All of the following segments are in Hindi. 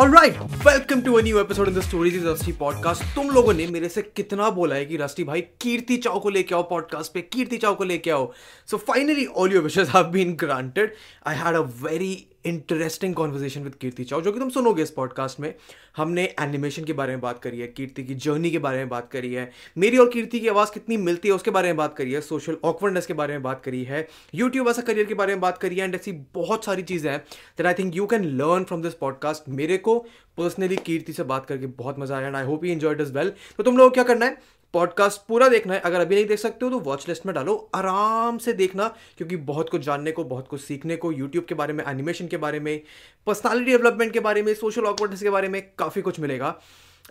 Alright welcome to new episode in the stories is rusty podcast तुम लोगों ने मेरे से कितना बोला है कि रस्टी भाई, कीर्ति चाव को लेके आओ पॉडकास्ट पे, कीर्ति चाव को लेके आओ। So finally all your wishes have been granted I had a very interesting conversation with Kirti Chow जो कि तुम सुनोगे इस पॉडकास्ट में। हमने एनिमेशन के बारे में बात करी है कीर्ति की जर्नी के बारे में बात करी है, मेरी और कीर्ति की आवाज़ कितनी मिलती है उसके बारे में बात करी है सोशल ऑकवर्डनेस के बारे में बात करी है यूट्यूब ऐसा करियर के बारे में बात करी है एंड ऐसी बहुत सारी चीज़ें हैं that I think you can learn from this podcast मेरे को पर्सनली कीर्ति से बात करके बहुत मज़ा आया and I hope you enjoyed is well तो तुम लोग क्या करना है? पॉडकास्ट पूरा देखना है। अगर अभी नहीं देख सकते हो तो वॉच लिस्ट में डालो। आराम से देखना क्योंकि बहुत कुछ जानने को बहुत कुछ सीखने को यूट्यूब के बारे में एनिमेशन के बारे में पर्सनालिटी डेवलपमेंट के बारे में सोशल ऑकवर्डनेस के बारे में काफ़ी कुछ मिलेगा।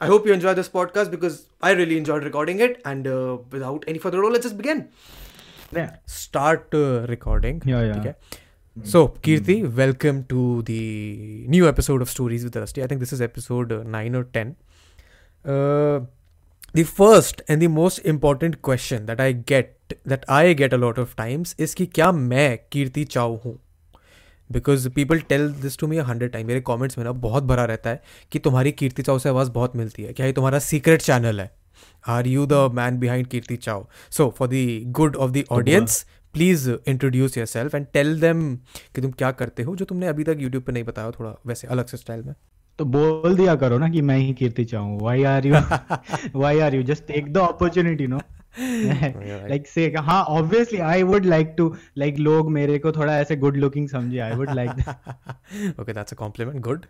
I hope you enjoy this podcast because I really enjoy recording it and without any further let's just begin start recording ठीक है? So, Kirti, welcome to the new episode of Stories with Rusty. I think this is episode 9 or 10. Uh, the first and the most important question that I get that I get a lot of times is कि क्या मैं कीर्ति चाव हूँ? Because people tell this to me hundred time मेरे कॉमेंट्स में ना बहुत भरा रहता है कि तुम्हारी कीर्ति चाव से आवाज़ बहुत मिलती है। क्या ये तुम्हारा सीक्रेट चैनल है? Are you the man behind Kirti Chow? So for the good of the audience please introduce yourself and tell them कि तुम क्या करते हो जो तुमने अभी तक यूट्यूब पर नहीं बताया थोड़ा वैसे अलग से स्टाइल में। तो बोल दिया करो ना कि मैं ही Kirti Chow. Why are you why are you just take the opportunity no like say हाँ obviously I would like to like लोग मेरे को थोड़ा ऐसे गुड लुकिंग समझे। I would like okay that's a compliment good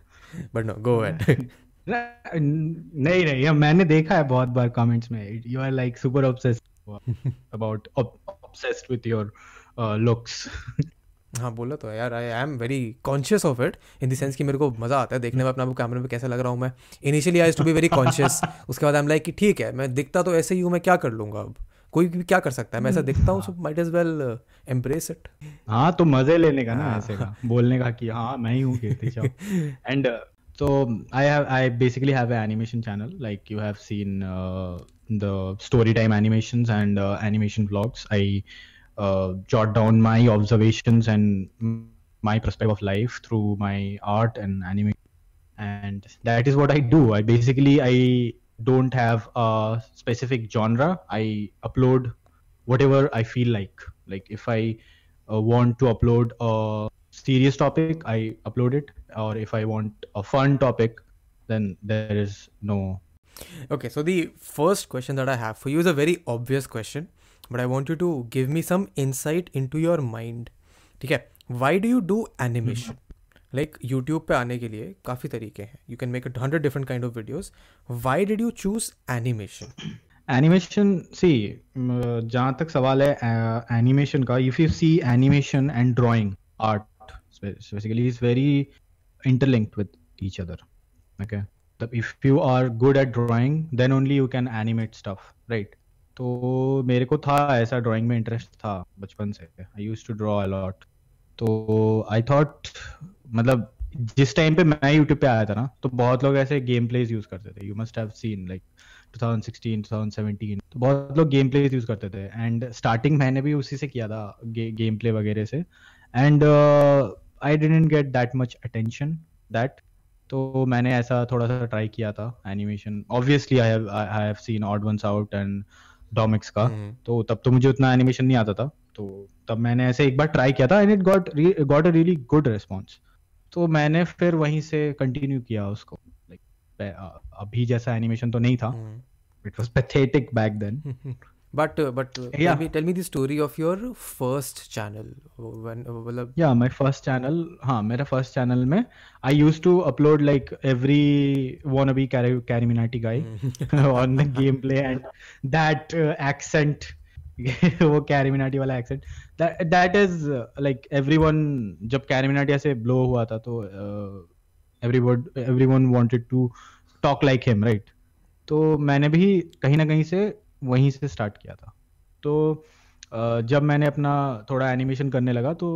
but no go ahead नहीं नहीं मैंने देखा है बहुत बार कमेंट्स में। You are like super obsessed about obsessed with your looks हाँ बोला तो यार। I am very conscious of it in the sense कि मेरे को मज़ा आता है देखने में अपना कैमरे में कैसा लग रहा हूँ मैं। Initially I to be very conscious उसके बाद आई एम लाइक कि ठीक है मैं दिखता तो ऐसे ही हूँ मैं क्या कर लूँगा अब? कोई भी क्या कर सकता है? मैं ऐसा दिखता हूँ so might as well embrace it हाँ तो मज़े लेने का ना ऐसे का बोलने का कि हाँ मैं ही हूँ Kirti and so i have i basically have an animation channel like you have seen uh, the story time animations and uh, animation vlogs. I uh, jot down my observations and my perspective of life through my art and animation and that is what i do. I basically i don't have a specific genre. I upload whatever i feel like. Like if i uh, want to upload a serious topic i upload it. Or if i want a fun topic then there is no okay so the first question that i have for you is a very obvious question but I want you to give me some insight into your mind ठीक है? Why do you do animation like YouTube पे आने के लिए काफ़ी तरीके हैं। You can make a hundred different kind of videos why did you choose animation animation see जहाँ तक सवाल है एनिमेशन का if you see animation and drawing art basically is very interlinked with each other okay? If you are good at drawing then only you can animate stuff right? तो मेरे को था ऐसा ड्राइंग में इंटरेस्ट था बचपन से। I use to draw a lot तो आई थॉट मतलब जिस टाइम पे मैं यूट्यूब पे आया था ना तो बहुत लोग ऐसे गेम प्लेज यूज़ करते थे। You must have seen like 2016 2017 तो बहुत लोग गेम प्लेज यूज़ करते थे। एंड स्टार्टिंग मैंने भी उसी से किया था गे, गेम प्ले वगैरह से। And I didn't get that much attention that तो मैंने ऐसा थोड़ा सा ट्राई किया था animation obviously I have seen odd once out and Domics का हम्म। तो तब तो मुझे उतना एनिमेशन नहीं आता था। तो तब मैंने ऐसे एक बार ट्राई किया था and it got got a really good response तो मैंने फिर वहीं से कंटिन्यू किया उसको। लाइक अभी जैसा एनिमेशन तो नहीं था। It was pathetic back then but uh, but uh, yeah. tell me tell me the story of your first channel when uh, yeah my first channel हाँ मेरा first channel में I used to upload like every wannabe Carminati guy on the gameplay and that uh, accent वो कैरिमिनाटी वाला accent that is like everyone जब कैरिमिनाटी ऐसे ब्लो हुआ था तो everyone everyone wanted to talk like him right तो मैंने भी कहीं ना कहीं से वहीं से स्टार्ट किया था। तो जब मैंने अपना थोड़ा एनिमेशन करने लगा तो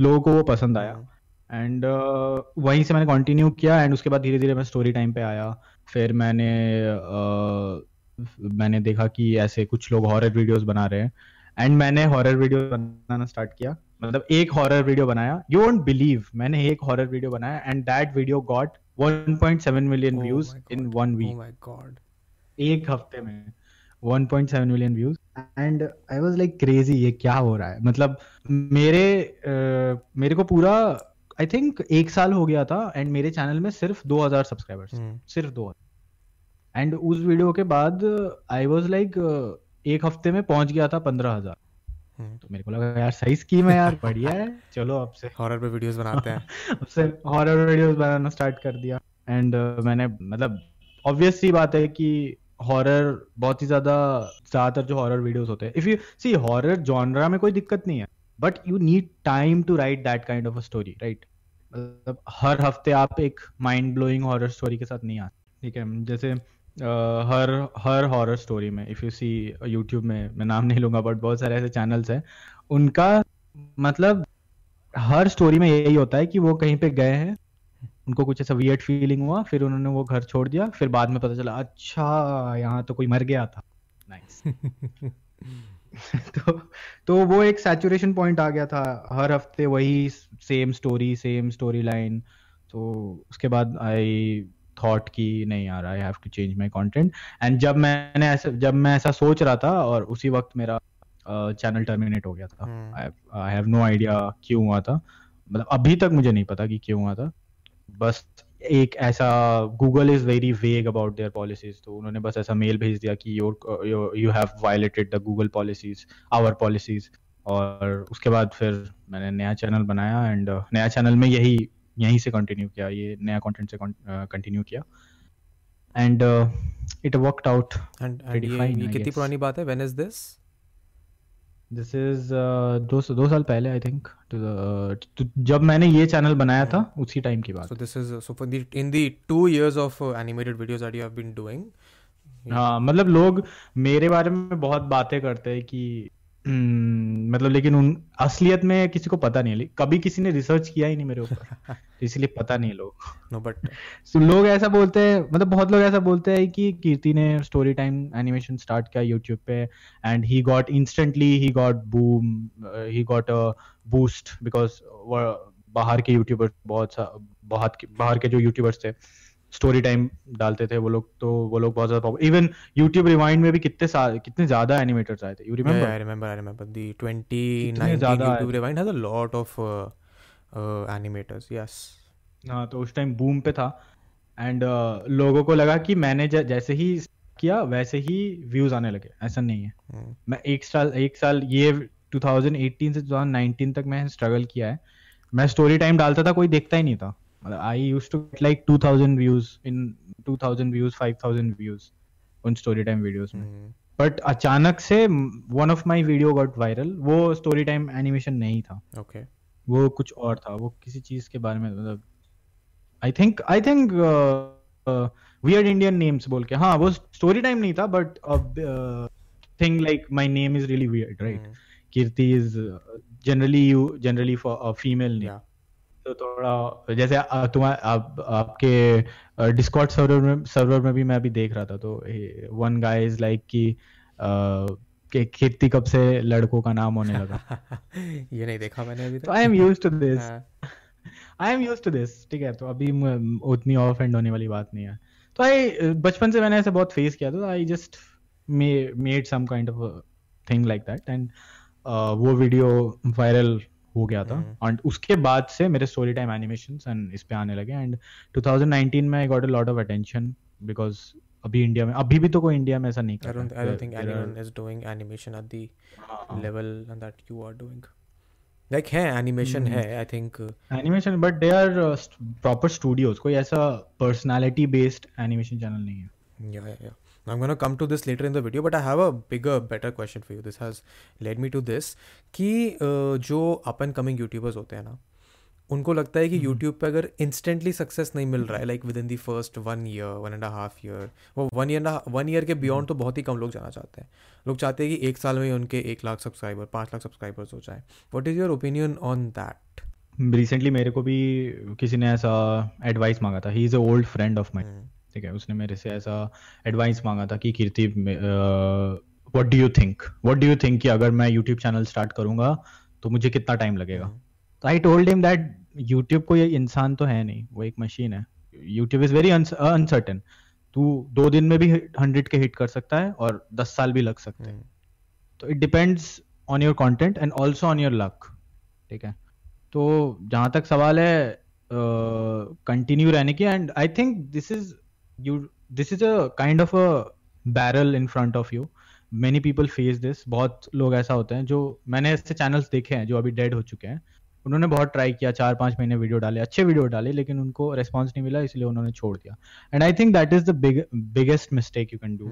लोगों को वो पसंद आया। एंड uh, वहीं से मैंने कंटिन्यू किया एंड उसके बाद धीरे धीरे मैं स्टोरी टाइम पे आया। फिर मैंने uh, मैंने देखा कि ऐसे कुछ लोग हॉरर वीडियोस बना रहे हैं। एंड मैंने हॉरर वीडियो बनाना स्टार्ट किया। मतलब एक हॉरर वीडियो बनाया। यू वोंट बिलीव मैंने एक हॉरर वीडियो बनाया and that video got 1.7 million views in one week एक हफ़्ते में। 1.7 million views and I was like crazy ये क्या हो रहा है? मतलब मेरे अ, मेरे को पूरा आई थिंक एक साल हो गया था एंड मेरे चैनल में सिर्फ़ 2000 सब्सक्राइबर्स Hmm. सिर्फ़ 2000 एंड उस वीडियो के बाद आई वाज लाइक एक हफ़्ते में पहुँच गया था 15000 Hmm. तो मेरे को लगा यार सही स्कीम है यार बढ़िया है चलो अब से। हॉरर पे वीडियोस बनाते हैं। अब से हॉरर वीडियोस बनाना स्टार्ट कर दिया। एंड uh, मैंने मतलब ऑब्वियस सी बात है कि हॉरर बहुत ही ज़्यादा ज़्यादातर जो हॉरर वीडियोस होते हैं। If you see horror genre में कोई दिक्कत नहीं है but you need time to write that kind of a story right मतलब हर हफ़्ते आप एक माइंड ब्लोइंग हॉरर स्टोरी के साथ नहीं आते ठीक है? जैसे अ, हर हर हॉरर स्टोरी में इफ़ यू सी यूट्यूब में मैं नाम नहीं लूँगा बट बहुत सारे ऐसे चैनल्स हैं उनका मतलब हर स्टोरी में यही होता है कि वो कहीं पे गए हैं उनको कुछ ऐसा वियर्ड फीलिंग हुआ फिर उन्होंने वो घर छोड़ दिया फिर बाद में पता चला अच्छा यहाँ तो कोई मर गया था। नाइस तो तो वो एक सैचुरेशन पॉइंट आ गया था। हर हफ़्ते वही same story same story line तो उसके बाद आई थॉट कि नहीं यार I have to change my content and जब मैंने ऐसा जब मैं ऐसा सोच रहा था और उसी वक्त मेरा चैनल टर्मिनेट हो गया था. आई हैव नो आइडिया क्यों हुआ था। मतलब अभी तक मुझे नहीं पता कि क्यों हुआ था। बस एक ऐसा Google is very vague about their policies तो उन्होंने बस ऐसा मेल भेज दिया कि your you have violated the Google policies our policies और उसके बाद फिर मैंने नया चैनल बनाया एंड नया चैनल में यही यहीं से कंटिन्यू किया ये नया कंटेंट से कंटिन्यू किया। And it worked out and ये ये कितनी पुरानी बात है? When is this this is uh, दो दो साल पहले आई थिंक uh, जब मैंने ये चैनल बनाया था उसी टाइम की बात this is so for the in the 2 years of animated videos that you have been doing हाँ मतलब लोग मेरे बारे में बहुत बातें करते हैं कि मतलब लेकिन उन असलियत में किसी को पता नहीं है। कभी किसी ने रिसर्च किया ही नहीं मेरे ऊपर। इसलिए पता नहीं लोग। No, but So, लोग ऐसा बोलते हैं मतलब बहुत लोग ऐसा बोलते हैं कि कीर्ति ने स्टोरी टाइम एनिमेशन स्टार्ट किया यूट्यूब पे and he got instantly he got boom he got a boost because बाहर के यूट्यूबर्स बहुत सा बहुत बाहर के जो यूट्यूबर्स थे स्टोरी टाइम डालते थे वो लोग तो वो लोग बहुत ज़्यादा इवन यूट्यूब रिवाइंड में भी कितने कितने ज़्यादा एनिमेटर्स आए थे you yeah, I remember. I remember the 2019 ज़्यादा आए YouTube थे। Rewind has a lot of uh, uh, animators. Yes. हाँ तो उस टाइम बूम पे था एंड uh, लोगों को लगा कि मैंने जैसे ही किया वैसे ही व्यूज़ आने लगे ऐसा नहीं है Hmm. मैं एक साल एक साल ये 2018 से 2019 तक मैं स्ट्रगल किया है मैं स्टोरी टाइम डालता था कोई देखता ही नहीं था मतलब I use to get like 2000 views in 2000 views 5000 views उन स्टोरी टाइम वीडियोस में Hmm. बट अचानक से one of my video got viral वो स्टोरी टाइम एनिमेशन नहीं था Okay. वो कुछ और था वो किसी चीज़ के बारे में मतलब I think I think weird Indian names बोल के हाँ वो स्टोरी टाइम नहीं था but thing like my name is really weird right Hmm. Kirti is generally you generally for female name. तो थोड़ा जैसे तुम्हारे आप, आपके डिस्कॉर्ड सर्वर में सर्वर में भी मैं अभी देख रहा था तो वन गाय इज़ लाइक कि कि कीर्ति कब से लड़कों का नाम होने लगा। ये नहीं देखा मैंने अभी तो तक I am used to this. I am use to this ठीक है तो अभी उतनी ऑफेंड होने वाली बात नहीं है। तो आई बचपन से मैंने ऐसे बहुत फेस किया था I just made some kind of thing like that and वो वीडियो वायरल हो गया था हम्म। एंड उसके बाद से मेरे स्टोरी टाइम एनिमेशंस एंड इस पे आने लगे एंड 2019 में I got a lot of attention because अभी इंडिया में अभी भी तो कोई इंडिया में ऐसा नहीं कर रहा I है don't think There- there anyone is doing animation at the हाँ। level that you are doing. Like है animation Hmm. है. I think. uh, animation but they are proper studios कोई ऐसा पर्सनालिटी बेस्ड एनिमेशन चैनल नहीं है Yeah, yeah, I'm gonna come to this later in the video, but I have a bigger, better question for you. This has led me to this कि uh, जो up and coming YouTubers होते हैं ना उनको लगता है कि YouTube पे अगर instantly सक्सेस नहीं मिल रहा है like within the first one year one and half year वो वन ईयर वन ईयर के बियॉन्ड तो बहुत ही कम लोग जाना चाहते हैं। लोग चाहते हैं कि एक साल में उनके एक लाख सब्सक्राइबर पाँच लाख सब्सक्राइबर्स हो जाए। What is your opinion on that recently मेरे को भी किसी ने ऐसा एडवाइस मांगा था। He is a old friend of mine ठीक है उसने मेरे से ऐसा एडवाइस मांगा था कि Kirti what do you think what do you think कि अगर मैं यूट्यूब चैनल स्टार्ट करूँगा तो मुझे कितना टाइम लगेगा? तो I told him that YouTube कोई इंसान तो है नहीं वो एक मशीन है। यूट्यूब इज़ वेरी अनसर्टन तू दो दिन में भी हंड्रेड के हिट कर सकता है और दस साल भी लग सकते हैं। तो it depends on your content and also on your luck ठीक है? तो जहाँ तक सवाल है कंटिन्यू uh, रहने की। And I think this is you this is a kind of a barrel in front of you many people face this बहुत लोग ऐसा होते हैं जो मैंने ऐसे चैनल्स देखे हैं जो अभी डेड हो चुके हैं। उन्होंने बहुत ट्राई किया चार पाँच महीने वीडियो डाले अच्छे वीडियो डाले लेकिन उनको रेस्पॉन्स नहीं मिला इसलिए उन्होंने छोड़ दिया। And I think that is the biggest mistake you can do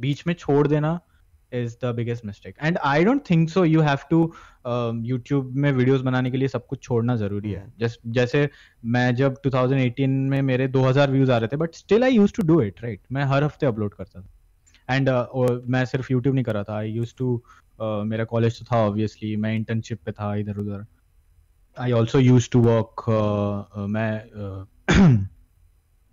बीच में छोड़ देना is the biggest mistake and I don't think so you have to YouTube में वीडियोस बनाने के लिए सब कुछ छोड़ना ज़रूरी है। hmm. जैसे मैं जब 2018 में मेरे 2000 व्यूज़ आ रहे थे but still I use to do it right मैं हर हफ़्ते अपलोड करता था। एंड uh, मैं सिर्फ़ यूट्यूब नहीं कर रहा था। आई यूज़ टू मेरा कॉलेज तो था ऑब्वियसली मैं इंटर्नशिप पे था इधर उधर I also use to work मैं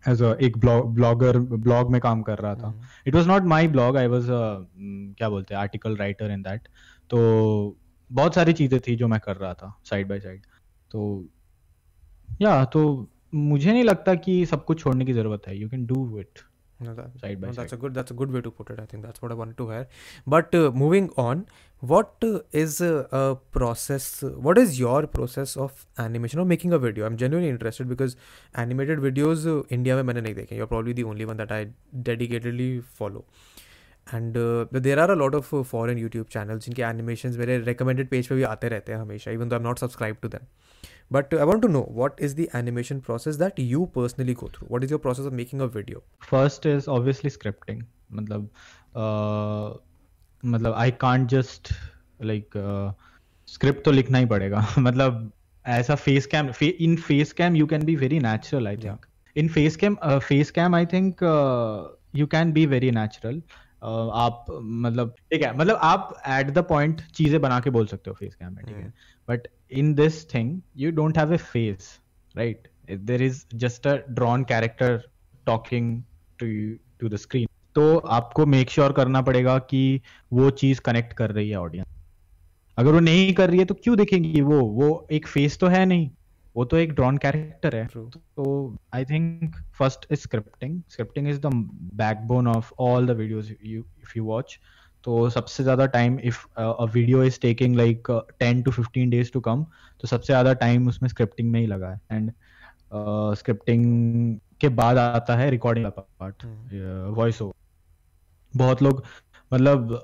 एज अ एक ब्लॉगर ब्लॉग में काम कर रहा था। It was not my blog I was क्या बोलते हैं आर्टिकल राइटर इन दैट तो बहुत सारी चीज़ें थी जो मैं कर रहा था साइड बाय साइड तो या तो मुझे नहीं लगता कि सब कुछ छोड़ने की ज़रूरत है। You can do it no, that, side by no, side. That's a good. That's a good way to put it. I think that's what I wanted to hear. But uh, moving on, what uh, is uh, a process? What is your process of animation or making a video? I'm genuinely interested because animated videos uh, India में मैंने नहीं देखे. You're probably the only one that I dedicatedly follow. And there are a lot of foreign YouTube channels जिनके एनिमेशन मेरे रिकमेंडेड पेज पे भी आते रहते हैं हमेशा even though I am not subscribe to them but i want to know what is the animation process that you personally go through what is your process of making a video first is obviously scripting matlab uh, मतलब I can't just like script तो लिखना ही पड़ेगा मतलब ऐसा face cam in face cam you can be very natural I think in face cam face cam I think you can be very natural आप मतलब ठीक है मतलब आप एट द पॉइंट चीजें बना के बोल सकते हो फेस कैम में ठीक है But in this thing you don't have a face right there is just a drawn character talking to to the screen तो आपको मेक श्योर sure करना पड़ेगा कि वो चीज़ कनेक्ट कर रही है ऑडियंस अगर वो नहीं कर रही है तो क्यों देखेंगी वो? वो एक फेस तो है नहीं. वो तो एक ड्रॉन कैरेक्टर है. तो I think first is scripting scripting is the backbone of all the videos you if you watch तो सबसे ज़्यादा time if a video is taking like ten to fifteen days to come तो सबसे ज़्यादा टाइम उसमें स्क्रिप्टिंग में ही लगा है। एंड स्क्रिप्टिंग uh, के बाद आता है रिकॉर्डिंग पार्ट वॉइस ओवर बहुत लोग मतलब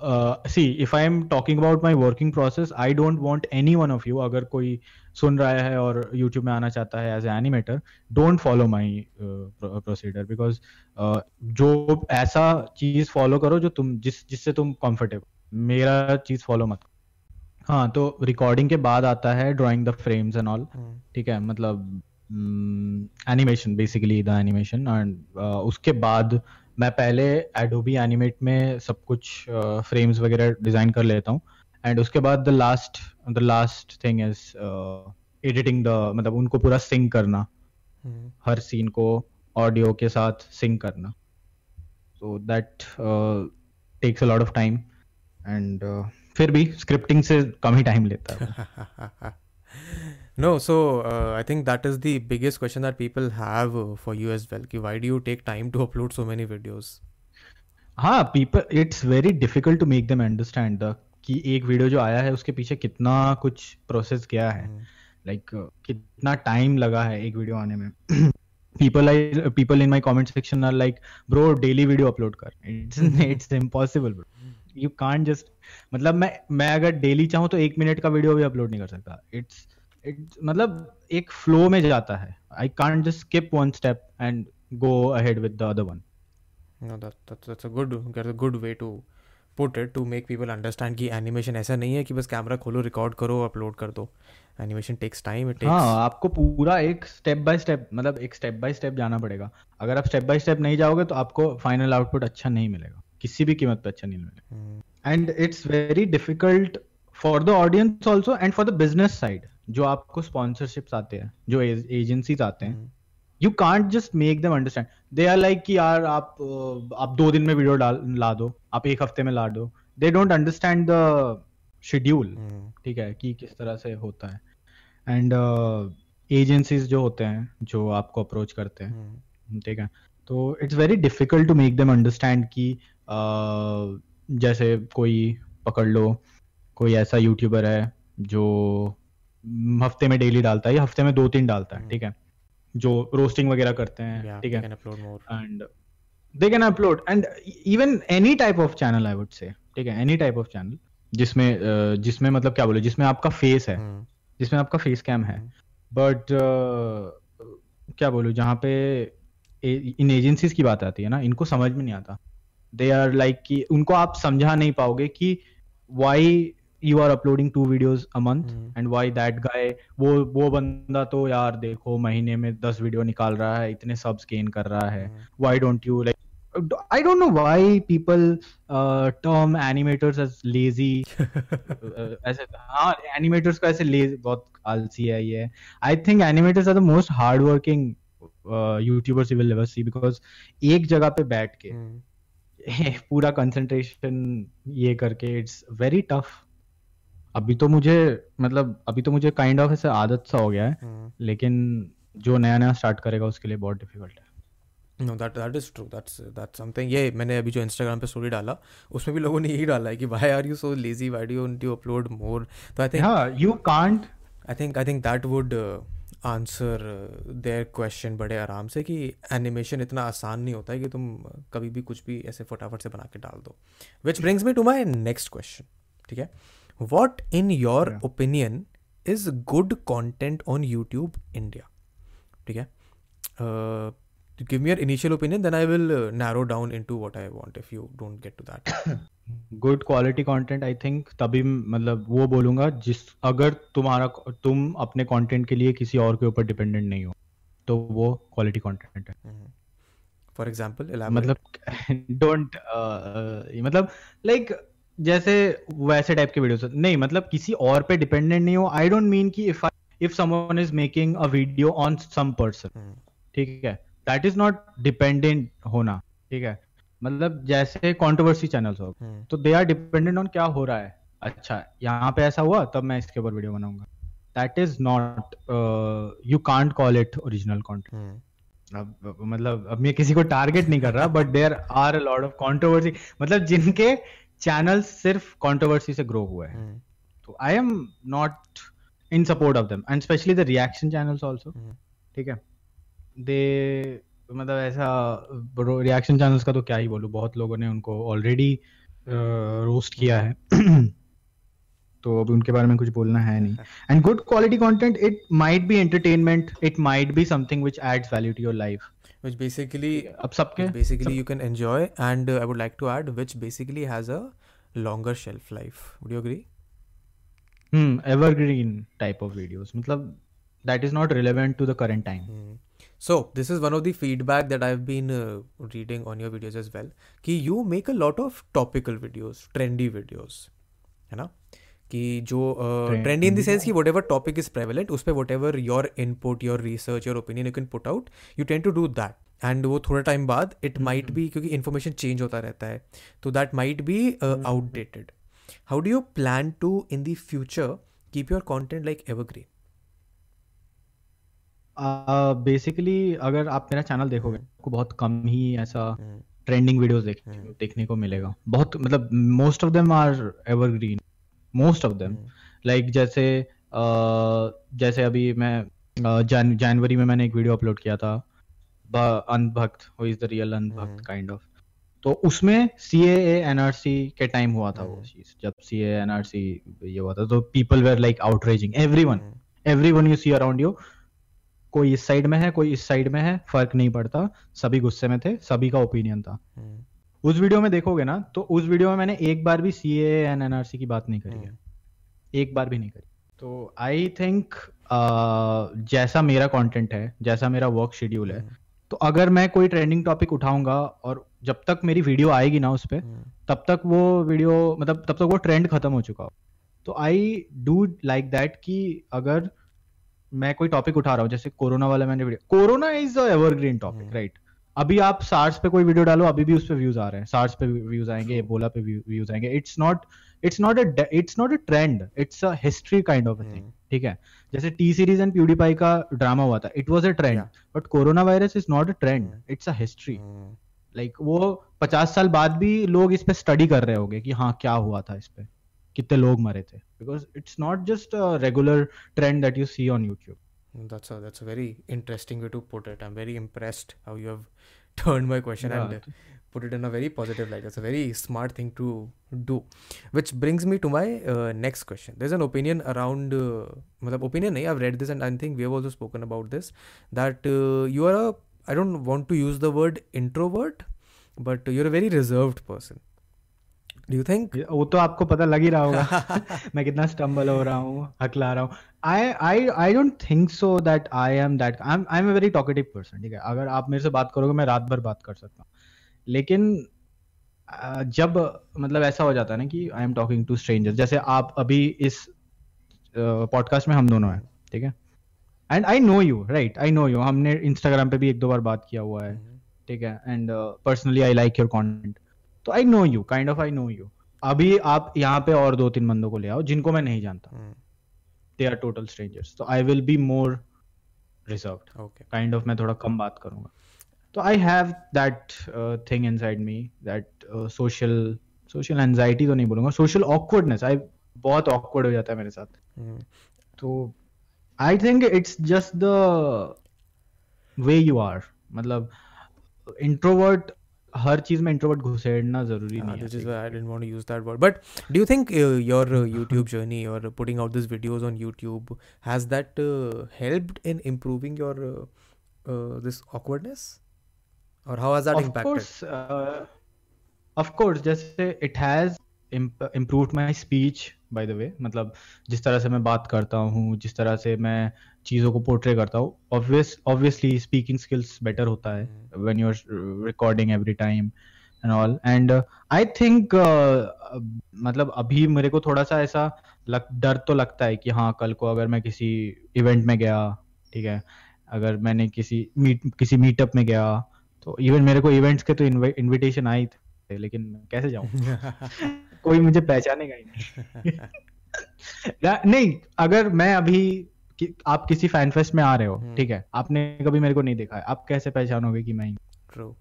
see if I am talking about my working process I don't want any one of you अगर कोई सुन रहा है और यूट्यूब में आना चाहता है as a animator don't follow my procedure because जो ऐसा चीज़ फॉलो करो जो तुम जिस जिससे तुम कंफर्टेबल मेरा चीज़ फॉलो मत हाँ तो रिकॉर्डिंग के बाद आता है drawing the frames and all ठीक है मतलब animation basically the animation and उसके बाद मैं पहले एडोबी एनिमेट में सब कुछ फ्रेम्स uh, वगैरह डिज़ाइन कर लेता हूँ। एंड उसके बाद the last the last thing is editing the मतलब उनको पूरा सिंग करना। hmm. हर सीन को ऑडियो के साथ सिंग करना। So that takes a lot of time and फिर भी स्क्रिप्टिंग से कम ही टाइम लेता है। No, so uh, I think that is the biggest question that people have uh, for you as well. Ki why do you take time to upload so many videos? हाँ people it's very difficult to make them understand the कि एक वीडियो जो आया है उसके पीछे कितना कुछ प्रोसेस गया है लाइक like, कितना टाइम लगा है एक वीडियो आने में people I people in my comment section are like bro daily video upload कर it's it's impossible bro you can't just मतलब मैं मैं अगर डेली चाहूँ तो एक मिनट का वीडियो भी अपलोड नहीं कर सकता इट्स मतलब एक फ्लो में जाता है। I can't just skip one step and go ahead with the other one no that, that that's a good that's a good way to put it to make people understand कि एनिमेशन ऐसा नहीं है कि बस कैमरा खोलो रिकॉर्ड करो अपलोड कर दो। Animation takes time it takes हाँ आपको पूरा एक स्टेप बाय स्टेप मतलब एक स्टेप बाय स्टेप जाना पड़ेगा। अगर आप स्टेप बाय स्टेप नहीं जाओगे तो आपको फाइनल आउटपुट अच्छा नहीं मिलेगा। किसी भी कीमत पे अच्छा नहीं मिलेगा। And it's very difficult for the audience also and for the business side जो आपको स्पॉन्सरशिप्स आते हैं जो एजेंसीज आते हैं you can't just make them understand they are like कि यार आप आप दो दिन में वीडियो डाल ला दो आप एक हफ़्ते में ला दो। They don't understand the schedule ठीक है कि किस तरह से होता है। एंड एजेंसीज uh, जो होते हैं जो आपको अप्रोच करते हैं ठीक है तो it's very difficult to make them understand कि uh, जैसे कोई पकड़ लो कोई ऐसा यूट्यूबर है जो हफ़्ते में डेली डालता है या हफ़्ते में दो तीन डालता है हम्म। ठीक है? जो रोस्टिंग वगैरह करते हैं ठीक है? and they can upload. And even any type of channel i would say ठीक है? एनी टाइप ऑफ़ चैनल जिसमें uh, जिसमें मतलब क्या बोले जिसमें आपका फेस है हम्म, जिसमें आपका फेस कैम है। हम्म। बट क्या बोलूँ जहाँ पे ए- इन एजेंसीज की बात आती है ना इनको समझ में नहीं आता। दे आर लाइक कि उनको आप समझा नहीं पाओगे कि why you are uploading two videos a month hmm. And why that guy वो वो बंदा तो यार देखो महीने में दस वीडियो निकाल रहा है इतने सब्स गेन कर रहा है हम्म। why don't you like i don't know why people uh, term animators as lazy uh, ऐसे हाँ animators को ऐसे lazy बहुत आलसी है ये i think animators are the most hardworking uh, youtubers you will ever see because एक जगह पे बैठ के हम्म, पूरा कंसंट्रेशन ये करके इट्स वेरी टफ अभी तो मुझे मतलब अभी तो मुझे काइंड ऑफ़ ऐसे आदत सा हो गया है हम्म। लेकिन जो नया नया स्टार्ट करेगा उसके लिए बहुत डिफ़िकल्ट है। No that that is true that's that's something ये मैंने अभी जो इंस्टाग्राम पे स्टोरी डाला उसमें भी लोगों ने यही डाला है कि why are you so lazy why do you upload more तो आई थिंक हाँ you can't I think I think that would answer their question बड़े आराम से कि एनिमेशन इतना आसान नहीं होता है कि तुम कभी भी कुछ भी ऐसे फटाफट से बना के डाल दो। Which brings me to my next question ठीक है? What in your Yeah. Opinion is good content on YouTube India ठीक है Uh, give me your initial opinion then I will narrow down into what I want if you don't get to that good quality content I think तभी मतलब वो बोलूँगा जिस अगर तुम्हारा तुम अपने कंटेंट के लिए किसी और के ऊपर डिपेंडेंट नहीं हो तो वो क्वालिटी कंटेंट है। फॉर एग्ज़ाम्पल मतलब डोंट मतलब लाइक जैसे वैसे टाइप के वीडियोस नहीं मतलब किसी और पे डिपेंडेंट नहीं हो। आई डोंट मीन कि if if someone is making a video on some person ठीक है? दैट इज़ नॉट डिपेंडेंट होना ठीक है? मतलब जैसे कंट्रोवर्सी चैनल्स हो तो दे आर डिपेंडेंट ऑन क्या हो रहा है? अच्छा यहाँ पे ऐसा हुआ तब मैं इसके ऊपर वीडियो बनाऊँगा। That is not you can't call it original content अब मतलब अब मैं किसी को टारगेट नहीं कर रहा but there are a lot of controversy मतलब जिनके चैनल सिर्फ़ कंट्रोवर्सी से ग्रो हुआ है। तो I am not in support of them and specially the reaction channels also ठीक है? दे मतलब ऐसा रिएक्शन चैनल्स का तो क्या ही बोलूँ बहुत लोगों ने उनको ऑलरेडी रोस्ट uh, किया है। तो अब उनके बारे में कुछ बोलना है नहीं। And good quality content it might be entertainment it might be something which adds value to your life which basically ab sabke basically you can enjoy and uh, i would like to add which basically has a longer shelf life. Would you agree? Hmm evergreen type of videos. Matlab that is not relevant to the current time. Hmm. so this is one of the feedback that i've been uh, reading on your videos as well ki you make a lot of topical videos trendy videos you know कि जो ट्रेंडी इन द सेंस कि whatever topic is prevalent उस पर whatever your input your research your opinion you can put out you tend to do that and वो थोड़ा टाइम बाद इट माइट बी क्योंकि इन्फॉर्मेशन चेंज होता रहता है। तो that might be outdated how do you plan to in the future keep your content like evergreen basically अगर आप मेरा चैनल देखोगे आपको बहुत कम ही ऐसा ट्रेंडिंग वीडियोस देखने को मिलेगा। बहुत मतलब most of them are evergreen most of them like जैसे uh, जैसे अभी मैं जन, जनवरी में मैंने एक वीडियो अपलोड किया था। अनभक्त हु इज़ द रियल अनभक्त काइंड ऑफ़ तो उसमें सी ए एनआरसी के टाइम हुआ था वो चीज़। जब सी ए एनआरसी ये हुआ था तो people were like outraging everyone you see around you कोई इस साइड में है कोई इस साइड में है फ़र्क नहीं पड़ता। सभी गुस्से में थे सभी का ओपिनियन था। उस वीडियो में देखोगे ना तो उस वीडियो में मैंने एक बार भी सी एन एनआरसी की बात नहीं करी है। एक बार भी नहीं करी। तो आई थिंक जैसा मेरा कंटेंट है जैसा मेरा वर्क शेड्यूल है तो अगर मैं कोई ट्रेंडिंग टॉपिक उठाऊँगा और जब तक मेरी वीडियो आएगी ना उस पर तब तक वो वीडियो मतलब तब तक वो ट्रेंड खत्म हो चुका हो। तो आई डू लाइक दैट कि अगर मैं कोई टॉपिक उठा रहा हूँ जैसे कोरोना वाला मैंने video corona is a evergreen topic right अभी आप सार्स पे कोई वीडियो डालो अभी भी उस पे व्यूज़ आ रहे हैं। सार्स पे व्यूज़ आएँगे एबोला पे व्यूज़ आएँगे। It's not it's not a it's not a trend it's a history kind of thing ठीक है? जैसे टी सीरीज़ एंड प्यूडीपाई का ड्रामा हुआ था। It was a trend but corona virus is not a trend it's a history like वो पचास साल बाद भी लोग इस पे स्टडी कर रहे होंगे कि हाँ क्या हुआ था इस पे? कितने लोग मरे थे? Because it's not just a regular trend that you see on YouTube That's a that's a very interesting way to put it. I'm very impressed how you have turned my question Yeah. and put it in a very positive light. That's a very smart thing to do. Which brings me to my uh, next question. There's an opinion around, uh, opinion nahi, I've read this and I think we have also spoken about this, that uh, you are a, I don't want to use the word introvert, but you're a very reserved person. Do you think? वो तो आपको पता लग ही रहा होगा। मैं कितना स्टम्बल हो रहा हूँ हकला रहा हूँ। I I I don't think so that I am that I I am a very talkative person ठीक है? अगर आप मेरे से बात करोगे मैं रात भर बात कर सकता हूँ। लेकिन जब मतलब ऐसा हो जाता है ना कि I am talking to stranger जैसे आप अभी इस पॉडकास्ट में हम दोनों हैं ठीक है? And I know you right I know you हमने इंस्टाग्राम पे भी एक दो बार बात किया हुआ है ठीक है? And personally I like your content तो I know you kind of I know you अभी आप यहाँ पे और दो तीन बंदों को ले आओ जिनको मैं नहीं जानता. दे आर टोटल स्ट्रेंजर्स तो I will be more Okay. Kind of मैं थोड़ा कम बात करूँगा। तो I have that thing inside me that social social anxiety तो नहीं बोलूँगा सोशल ऑकवर्डनेस आई बहुत ऑकवर्ड हो जाता है मेरे साथ। Hmm. तो I think it's just the way you are मतलब इंट्रोवर्ट हर चीज़ में इंट्रोवर्ट घुसेड़ना ज़रूरी नहीं है this is why I didn't want to use that word but do you think your YouTube journey और putting out this videos on YouTube has that helped in improving your this awkwardness और how has that impacted of course of course just it has improved my speech by the way मतलब जिस तरह से मैं बात करता हूँ जिस तरह से मैं चीज़ों को पोर्ट्रे करता हूँ। Obviously speaking skills better होता है when you're recording every time and all. And uh, I think uh, uh, मतलब अभी मेरे को थोड़ा सा ऐसा लग, डर तो लगता है कि हाँ कल को अगर मैं किसी इवेंट में गया ठीक है अगर मैंने किसी मीट किसी मीटअप में गया तो इवन मेरे को इवेंट्स के तो इनविटेशन आई थे लेकिन कैसे जाऊँ? कोई मुझे पहचानेगा ही नहीं। नहीं अगर मैं अभी कि, आप किसी फ़ैन फेस्ट में आ रहे हो हम्म। ठीक है आपने कभी मेरे को नहीं देखा है आप कैसे पहचानोगे कि मैं? True.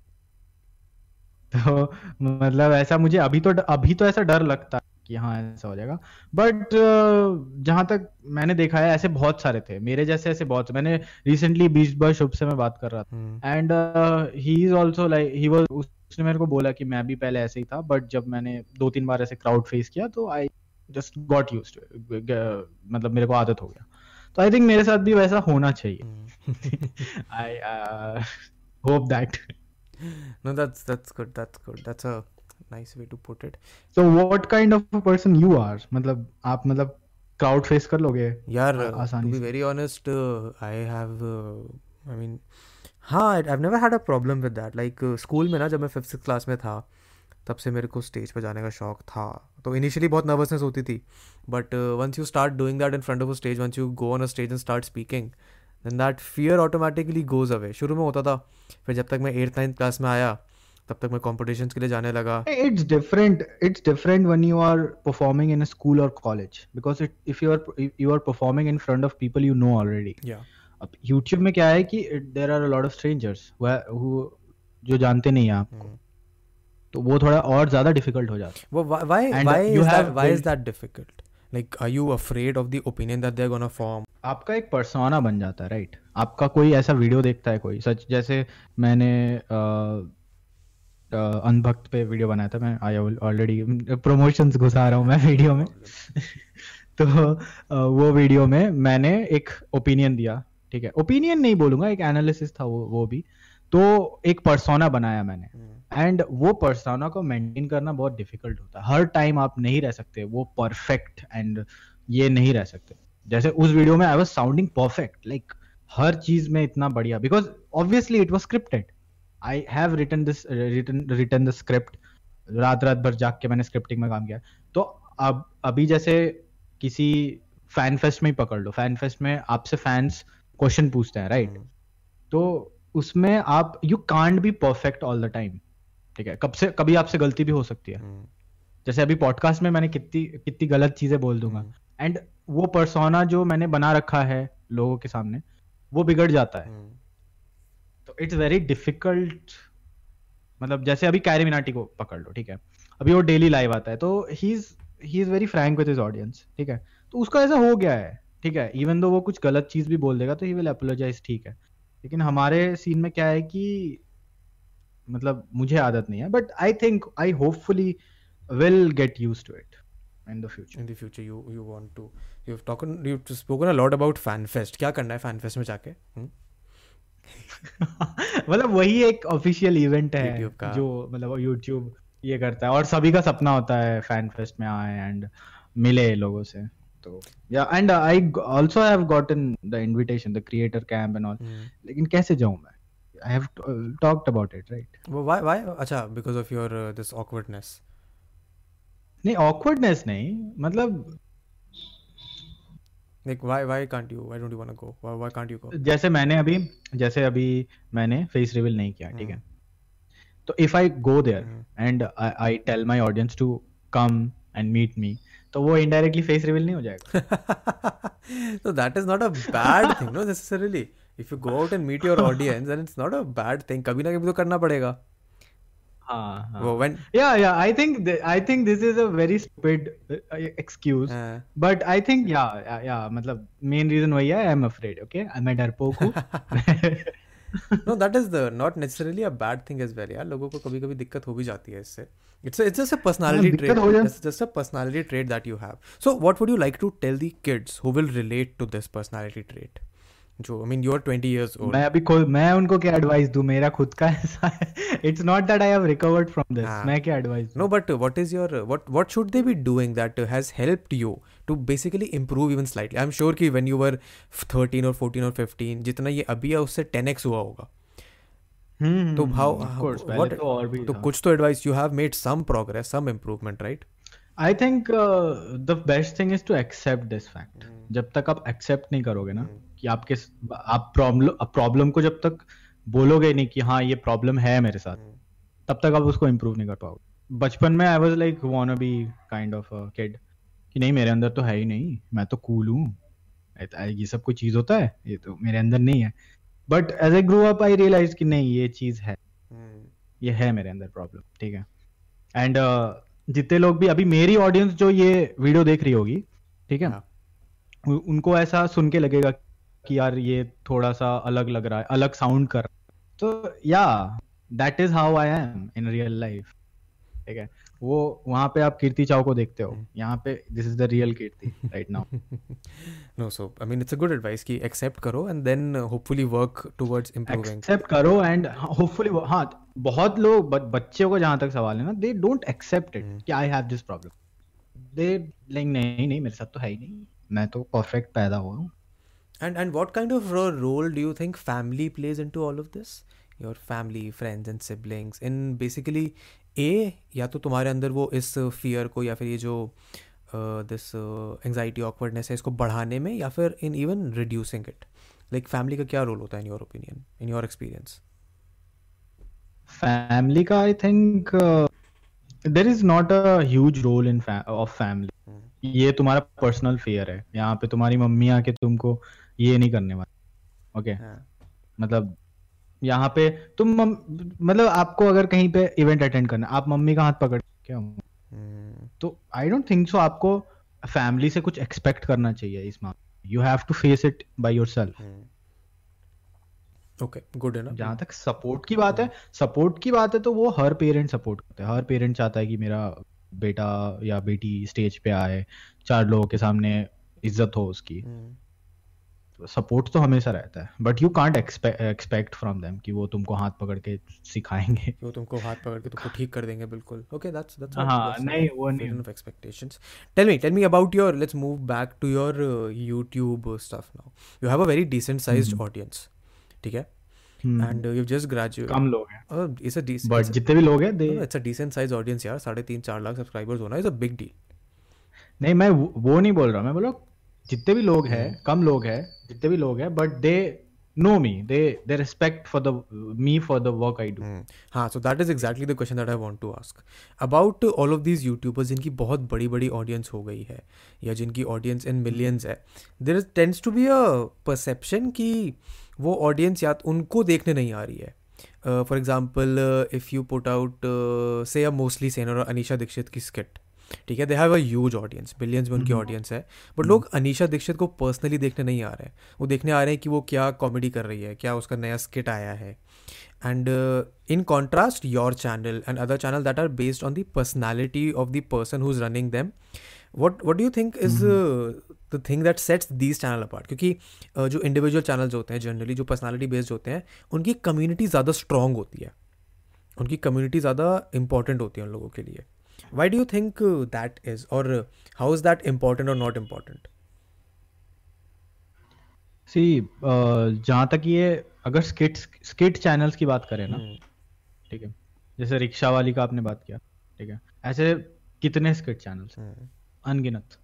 तो मतलब ऐसा मुझे अभी तो अभी तो ऐसा डर लगता है कि हाँ ऐसा हो जाएगा बट जहाँ तक मैंने देखा है ऐसे बहुत सारे थे मेरे जैसे ऐसे बहुत मैंने रिसेंटली बीच बॉय शुभ से मैं बात कर रहा था. And he is also like he was उसने मेरे को बोला कि मैं भी पहले ऐसे ही था बट जब मैंने दो तीन बार ऐसे क्राउड फेस किया तो आई जस्ट गॉट यूज़ मतलब मेरे को आदत हो गया तो आई थिंक मेरे साथ भी वैसा होना चाहिए। I hope that no that's that's good that's good that's a nice way to put it so what kind of a person you are मतलब आप मतलब क्राउड फेस कर लोगे यार आसानी to very honest I have I mean हाँ I never had a problem with that like school में ना जब मैं फिफ्थ सिक्स क्लास में था तब से मेरे को स्टेज पर जाने का शौक था। तो इनिशियली बहुत नर्वसनेस होती थी but once you start doing that in front of a stage once you go on a stage and start speaking then that fear automatically goes away शुरू में होता था फिर जब तक मैं एट्थ नाइन्थ क्लास में आया तब तक मैं कॉम्पिटिशन के लिए जाने लगा। It's different it's different when you are performing in school और college because it if you are you are performing in front of people you know already अब यूट्यूब में क्या है कि there are a lot of strangers जो जानते नहीं है आपको। Hmm. तो वो थोड़ा और ज़्यादा डिफ़िकल्ट हो जाता है। uh, you is that have why is built- that difficult? Like, are you afraid of the opinion that they're gonna form? आपका एक पर्सोना बन जाता है राइट आपका कोई ऐसा वीडियो देखता है कोई? सच जैसे मैंने अनभक्त पे वीडियो बनाया था मैं आई ऑलरेडी प्रमोशंस घुसा रहा हूँ मैं वीडियो में। तो अ, वो वीडियो में मैंने एक ओपिनियन दिया ठीक है? ओपिनियन नहीं बोलूँगा एक एनालिसिस था वो वो भी। तो एक पर्सोना बनाया मैंने। एंड वो पर्सोना को मेंटेन करना बहुत डिफ़िकल्ट होता है। हर टाइम आप नहीं रह सकते वो परफेक्ट एंड ये नहीं रह सकते। जैसे उस वीडियो में I was sounding perfect like हर चीज़ में इतना बढ़िया। Because obviously it was scripted I have written this written written the script रात रात भर जाग के मैंने स्क्रिप्टिंग में काम किया। तो अब अभी जैसे किसी फ़ैन फेस्ट में ही पकड़ लो। फ़ैन फेस्ट में आपसे फैंस क्वेश्चन पूछते हैं राइट right? तो उसमें आप you can't be perfect all the time ठीक है? कब से कभी आपसे गलती भी हो सकती है। हम्म, जैसे अभी पॉडकास्ट में मैंने कितनी कितनी गलत चीज़ें बोल दूँगा। हम्म, एंड वो परसोना जो मैंने बना रखा है लोगों के सामने वो बिगड़ जाता है। हम्म, तो इट्स वेरी डिफ़िकल्ट मतलब जैसे अभी कैरी मिनाटी को पकड़ लो ठीक है? अभी वो डेली लाइव आता है तो he is he is very frank with his audience ठीक है? तो उसका ऐसा हो गया है ठीक है? इवन दो वो कुछ गलत चीज़ भी बोल देगा तो ही विल अपोलोजाइज ठीक है? लेकिन हमारे सीन में क्या है कि मतलब मुझे आदत नहीं है but I think I hopefully will get used to it in the future in the future you you want to you've talked you've spoken a lot about fanfest क्या करना है fanfest में जाके हम्म? मतलब वही एक ऑफिशियल इवेंट है का। जो मतलब यूट्यूब ये करता है और सभी का सपना होता है फ़ैन फेस्ट में आए एंड मिले लोगों से तो या and I also have gotten the invitation the creator camp and all. लेकिन कैसे जाऊँ मैं I have talked about it right वो why why अच्छा because of your uh, this awkwardness नहीं ऑकवर्डनेस नहीं मतलब like why why can't you why don't you want to go why, why can't you go जैसे मैंने अभी जैसे अभी मैंने फेस रिवील नहीं किया ठीक है तो if I go there and I tell my audience to come and meet me तो वो इनडायरेक्टली फेस रिवील नहीं हो जाएगा so that is not a bad thing no necessarily if you go out and meet your audience then it's not a bad thing कभी ना कभी तो करना पड़ेगा हाँ हाँ वो when yeah yeah i think th- i think this is a very stupid uh, excuse uh, but i think yeah yeah, yeah मतलब main reason वही है i am afraid okay मैं डरपोक हूँ no that is the not necessarily a bad thing as well यार लोगों को कभी कभी दिक्कत हो भी जाती है इससे it's a, it's just a personality दिक्कत trait हो जाए। it's just a personality trait that you have so what would you like to tell the kids who will relate to this personality trait जो I mean you are twenty years old मैं अभी खुद मैं उनको क्या एडवाइस दूँ? मेरा खुद का ऐसा है। It's not that I have recovered from this मैं क्या advice no but what is your what what should they be doing that has helped you to basically improve even slightly I am sure कि व्हेन यू वर 13 और 14 और 15 जितना ये अभी है उससे 10x हुआ होगा। हम्म तो हाउ तो कुछ तो advice you have made some progress some improvement right? I think the best thing is to accept this fact जब तक आप एक्सेप्ट नहीं करोगे ना कि आपके आप प्रॉब्लम प्रॉब्लम को जब तक बोलोगे नहीं कि हाँ ये प्रॉब्लम है मेरे साथ तब तक आप उसको इम्प्रूव नहीं कर पाओगे। बचपन में I was like wannabe kind of kid कि नहीं मेरे अंदर तो है ही नहीं मैं तो कूल हूँ। ये सब कोई चीज़ होता है ये तो मेरे अंदर नहीं है। But as a grow up I realize कि नहीं ये चीज़ है। ये है मेरे अंदर प्रॉब्लम ठीक है। एंड जितने लोग भी अभी मेरी ऑडियंस जो ये वीडियो देख रही होगी ठीक है? ना उनको ऐसा सुन के लगेगा कि यार ये थोड़ा सा अलग लग रहा है अलग साउंड कर रहा है। तो या that is how I am in real life ठीक है? वो वहाँ पे आप कीर्ति चाव को देखते हो यहाँ पे this is the real Kirti right now no so I mean it's a good advice कि accept करो then uh, hopefully work towards improving accept करो एंड होपफुली हाँ बहुत लोग बच्चों को जहाँ तक सवाल है ना दे डोंट एक्सेप्ट इट कि I have this problem they like नहीं नहीं मेरे साथ तो है ही नहीं मैं तो परफेक्ट पैदा हुआ हूँ And and what kind of ro- role do you think family plays into all of this? Your family, friends and siblings in basically a या तो तुम्हारे अंदर वो इस फियर को या फिर ये जो दिस एंजाइटी ऑकवर्डनेस है इसको बढ़ाने में या फिर in even reducing it like family का क्या रोल होता है in your opinion in your experience family का I think there is not a huge role in of family ये तुम्हारा पर्सनल फियर है. यहाँ पे तुम्हारी मम्मी आके तुमको ये नहीं करने वाली. ओके मतलब यहाँ पे तुम मम- मतलब आपको अगर कहीं पे इवेंट अटेंड करना आप मम्मी का हाथ पकड़ के आओ। तो आई डोंट थिंक सो आपको फैमिली से कुछ एक्सपेक्ट करना चाहिए इस मामले you have to face it by yourself okay good है ना जहाँ तक सपोर्ट की बात है सपोर्ट की बात है तो वो हर पेरेंट सपोर्ट करते हैं। हर पेरेंट चाहता है कि मेरा बेटा या बेटी स्टेज पे आए चार लोगों के सामने इज़्ज़त हो उसकी। सपोर्ट तो हमेशा रहता है but you can't expect from them कि वो तुमको हाथ पकड़ के सिखाएँगे। वो तुमको हाथ पकड़ के तुमको ठीक कर देंगे बिल्कुल। ओके दैट्स दैट्स हाँ नहीं वो नहीं। Of expectations tell me tell me about your let's move back to your YouTube stuff now you have a very decent sized audience ठीक है? एंड यू जस्ट ग्रेजुएट कम लोग हैं। और इट्स अ डिसेंट बट जितने भी लोग हैं it's a decent size audience यार। 3.5 4 लाख सब्सक्राइबर्स होना इज़ अ बिग डील नहीं मैं वो नहीं बोल रहा मैं बोल रहा जितने भी लोग हैं कम लोग हैं जितने भी लोग हैं but they know me. They they respect for the me for the work i do. हाँ so that is exactly the question that I want to ask about all of these YouTubers जिनकी बहुत बड़ी बड़ी ऑडियंस हो गई है या जिनकी ऑडियंस इन मिलियंस है there tends to be a perception कि वो ऑडियंस या तो उनको देखने नहीं आ रही है। For example if you put out say a mostly Sen और अनिशा दीक्षित की स्किट ठीक है they have a huge audience billions में उनकी ऑडियंस है। बट लोग अनीशा दीक्षित को पर्सनली देखने नहीं आ रहे हैं। वो देखने आ रहे हैं कि वो क्या कॉमेडी कर रही है क्या उसका नया स्किट आया है। And in contrast your channel and other channel that are based on the personality of the person who is running them what what do think is the thing that sets these channel apart क्योंकि uh, जो इंडिविजुअल चैनल्स होते हैं जनरली जो पर्सनैलिटी बेस्ड होते हैं उनकी कम्युनिटी ज़्यादा स्ट्रॉन्ग होती है। उनकी कम्युनिटी ज़्यादा इंपॉर्टेंट होती है उन लोगों के लिए। Why do you think uh, that is? Or uh, how is that important or not important? C uh, जहाँ तक ये अगर स्किट स्किट चैनल्स की बात करें ना हम्म। ठीक है? जैसे रिक्शा वाली का आपने बात किया ठीक है? ऐसे कितने स्किट चैनल्स हम्म। अनगिनत।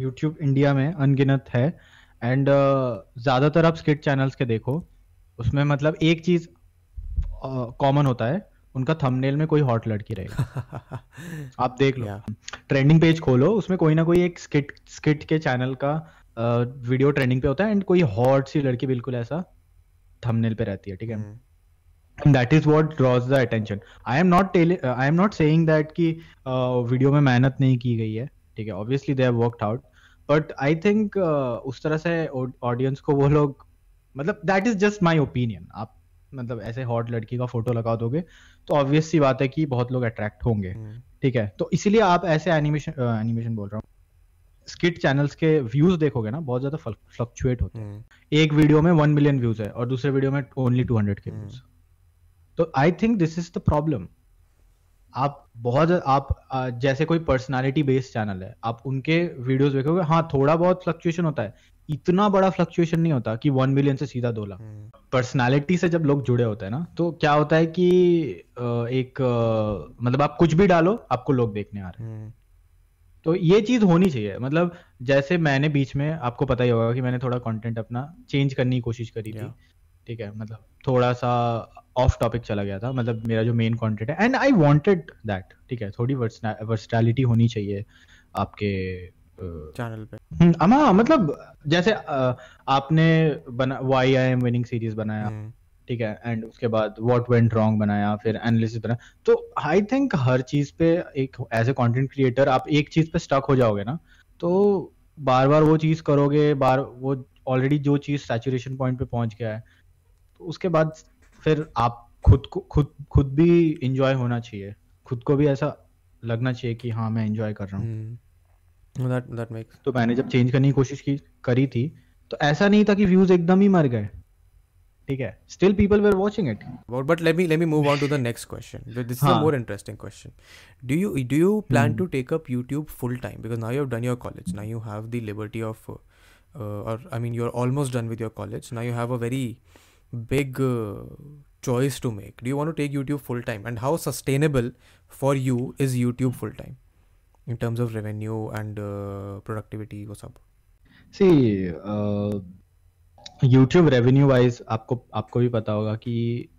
यूट्यूब इंडिया में अनगिनत है। एंड uh, ज़्यादातर आप स्किट चैनल्स के देखो उसमें मतलब एक चीज़ कॉमन uh, होता है उनका थंबनेल में कोई हॉट लड़की रहेगा। आप देख लो। ट्रेंडिंग पेज खोलो उसमें कोई ना कोई एक स्किट स्किट के चैनल का वीडियो ट्रेंडिंग पे होता है एंड कोई हॉट सी लड़की बिल्कुल ऐसा थंबनेल पे रहती है ठीक है? And that is what draws the attention I am not I am not saying that कि वीडियो में मेहनत नहीं की गई है ठीक है? Obviously they have worked out but I think उस तरह से ऑडियंस को वो लोग मतलब that is just my opinion आप मतलब ऐसे हॉट लड़की का फ़ोटो लगा दोगे तो ऑब्वियस सी बात है कि बहुत लोग अट्रैक्ट होंगे हम्म। ठीक है? तो इसीलिए आप ऐसे एनिमेशन एनिमेशन बोल रहा हूँ। स्किट चैनल्स के व्यूज़ देखोगे ना बहुत ज़्यादा फ्लक्चुएट होते हैं। हम्म। एक वीडियो में वन मिलियन व्यूज़ है और दूसरे वीडियो में ओनली टू हंड्रेड के व्यूज़ तो I think this is the problem आप बहुत आप जैसे कोई पर्सनालिटी बेस्ड चैनल है आप उनके वीडियोस देखोगे हाँ थोड़ा बहुत फ्लक्चुएशन होता है इतना बड़ा फ्लक्चुएशन नहीं होता कि वन मिलियन से सीधा दो लाख। पर्सनैलिटी हम्म। से जब लोग जुड़े होते हैं ना तो क्या होता है कि एक मतलब आप कुछ भी डालो आपको लोग देखने आ रहे हैं। हम्म। तो ये चीज़ होनी चाहिए। मतलब जैसे मैंने बीच में आपको पता ही होगा कि मैंने थोड़ा कंटेंट अपना चेंज करने की कोशिश करी थी। ठीक है मतलब थोड़ा सा ऑफ़ टॉपिक चला गया था। मतलब मेरा जो मेन कंटेंट है एंड आई वांटेड दैट ठीक है थोड़ी वर्सटैलिटी होनी चाहिए आपके चैनल पे हम्म, अमा मतलब जैसे आपने बना why I am winning series बनाया हम्म। ठीक है एंड उसके बाद व्हाट वेंट रॉन्ग बनाया फिर एनालिसिस बनाया तो आई थिंक हर चीज़ पे एक एज ए कंटेंट क्रिएटर आप एक चीज़ पे स्टक हो जाओगे ना तो बार बार वो चीज़ करोगे बार वो ऑलरेडी जो चीज़ सैचुरेशन पॉइंट पे पहुँच गया है तो उसके बाद फिर आप खुद को खुद खुद भी इंजॉय होना चाहिए खुद को भी ऐसा लगना चाहिए कि हाँ मैं इंजॉय कर रहा हूँ हम्म। That, तो मैंने जब चेंज करने की कोशिश की करी थी तो ऐसा नहीं था कि व्यूज़ एकदम ही मर गए। ठीक है? Still people were watching it but let me let me move on to the next question this is a more interesting question do you do you plan to take up YouTube full time because now you have done your college now you have the liberty of और I mean you are almost done with your college now you have a very big choice to make do you want to take YouTube full time and how sustainable for you is YouTube full time in terms of revenue and uh, productivity वो सब? सी यूट्यूब रेवेन्यू वाइज आपको आपको भी पता होगा कि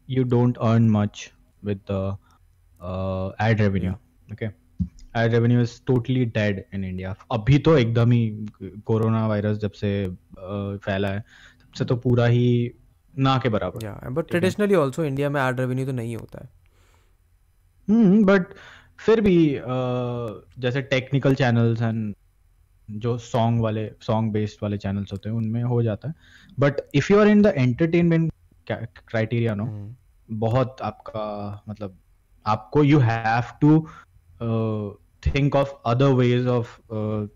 you don't earn much with ad revenue okay ad revenue is totally dead in India अभी तो एकदम ही कोरोना वायरस जब से uh, फैला है तब से तो पूरा ही ना के बराबर। बट ट्रेडिशनली आल्सो इंडिया में एड रेवेन्यू तो नहीं होता है। हम्म बट फिर भी जैसे टेक्निकल चैनल्स एंड जो सॉन्ग वाले सॉन्ग बेस्ड वाले चैनल्स होते हैं उनमें हो जाता है। But if you are in the entertainment criteria no बहुत आपका मतलब आपको you have to think of other ways of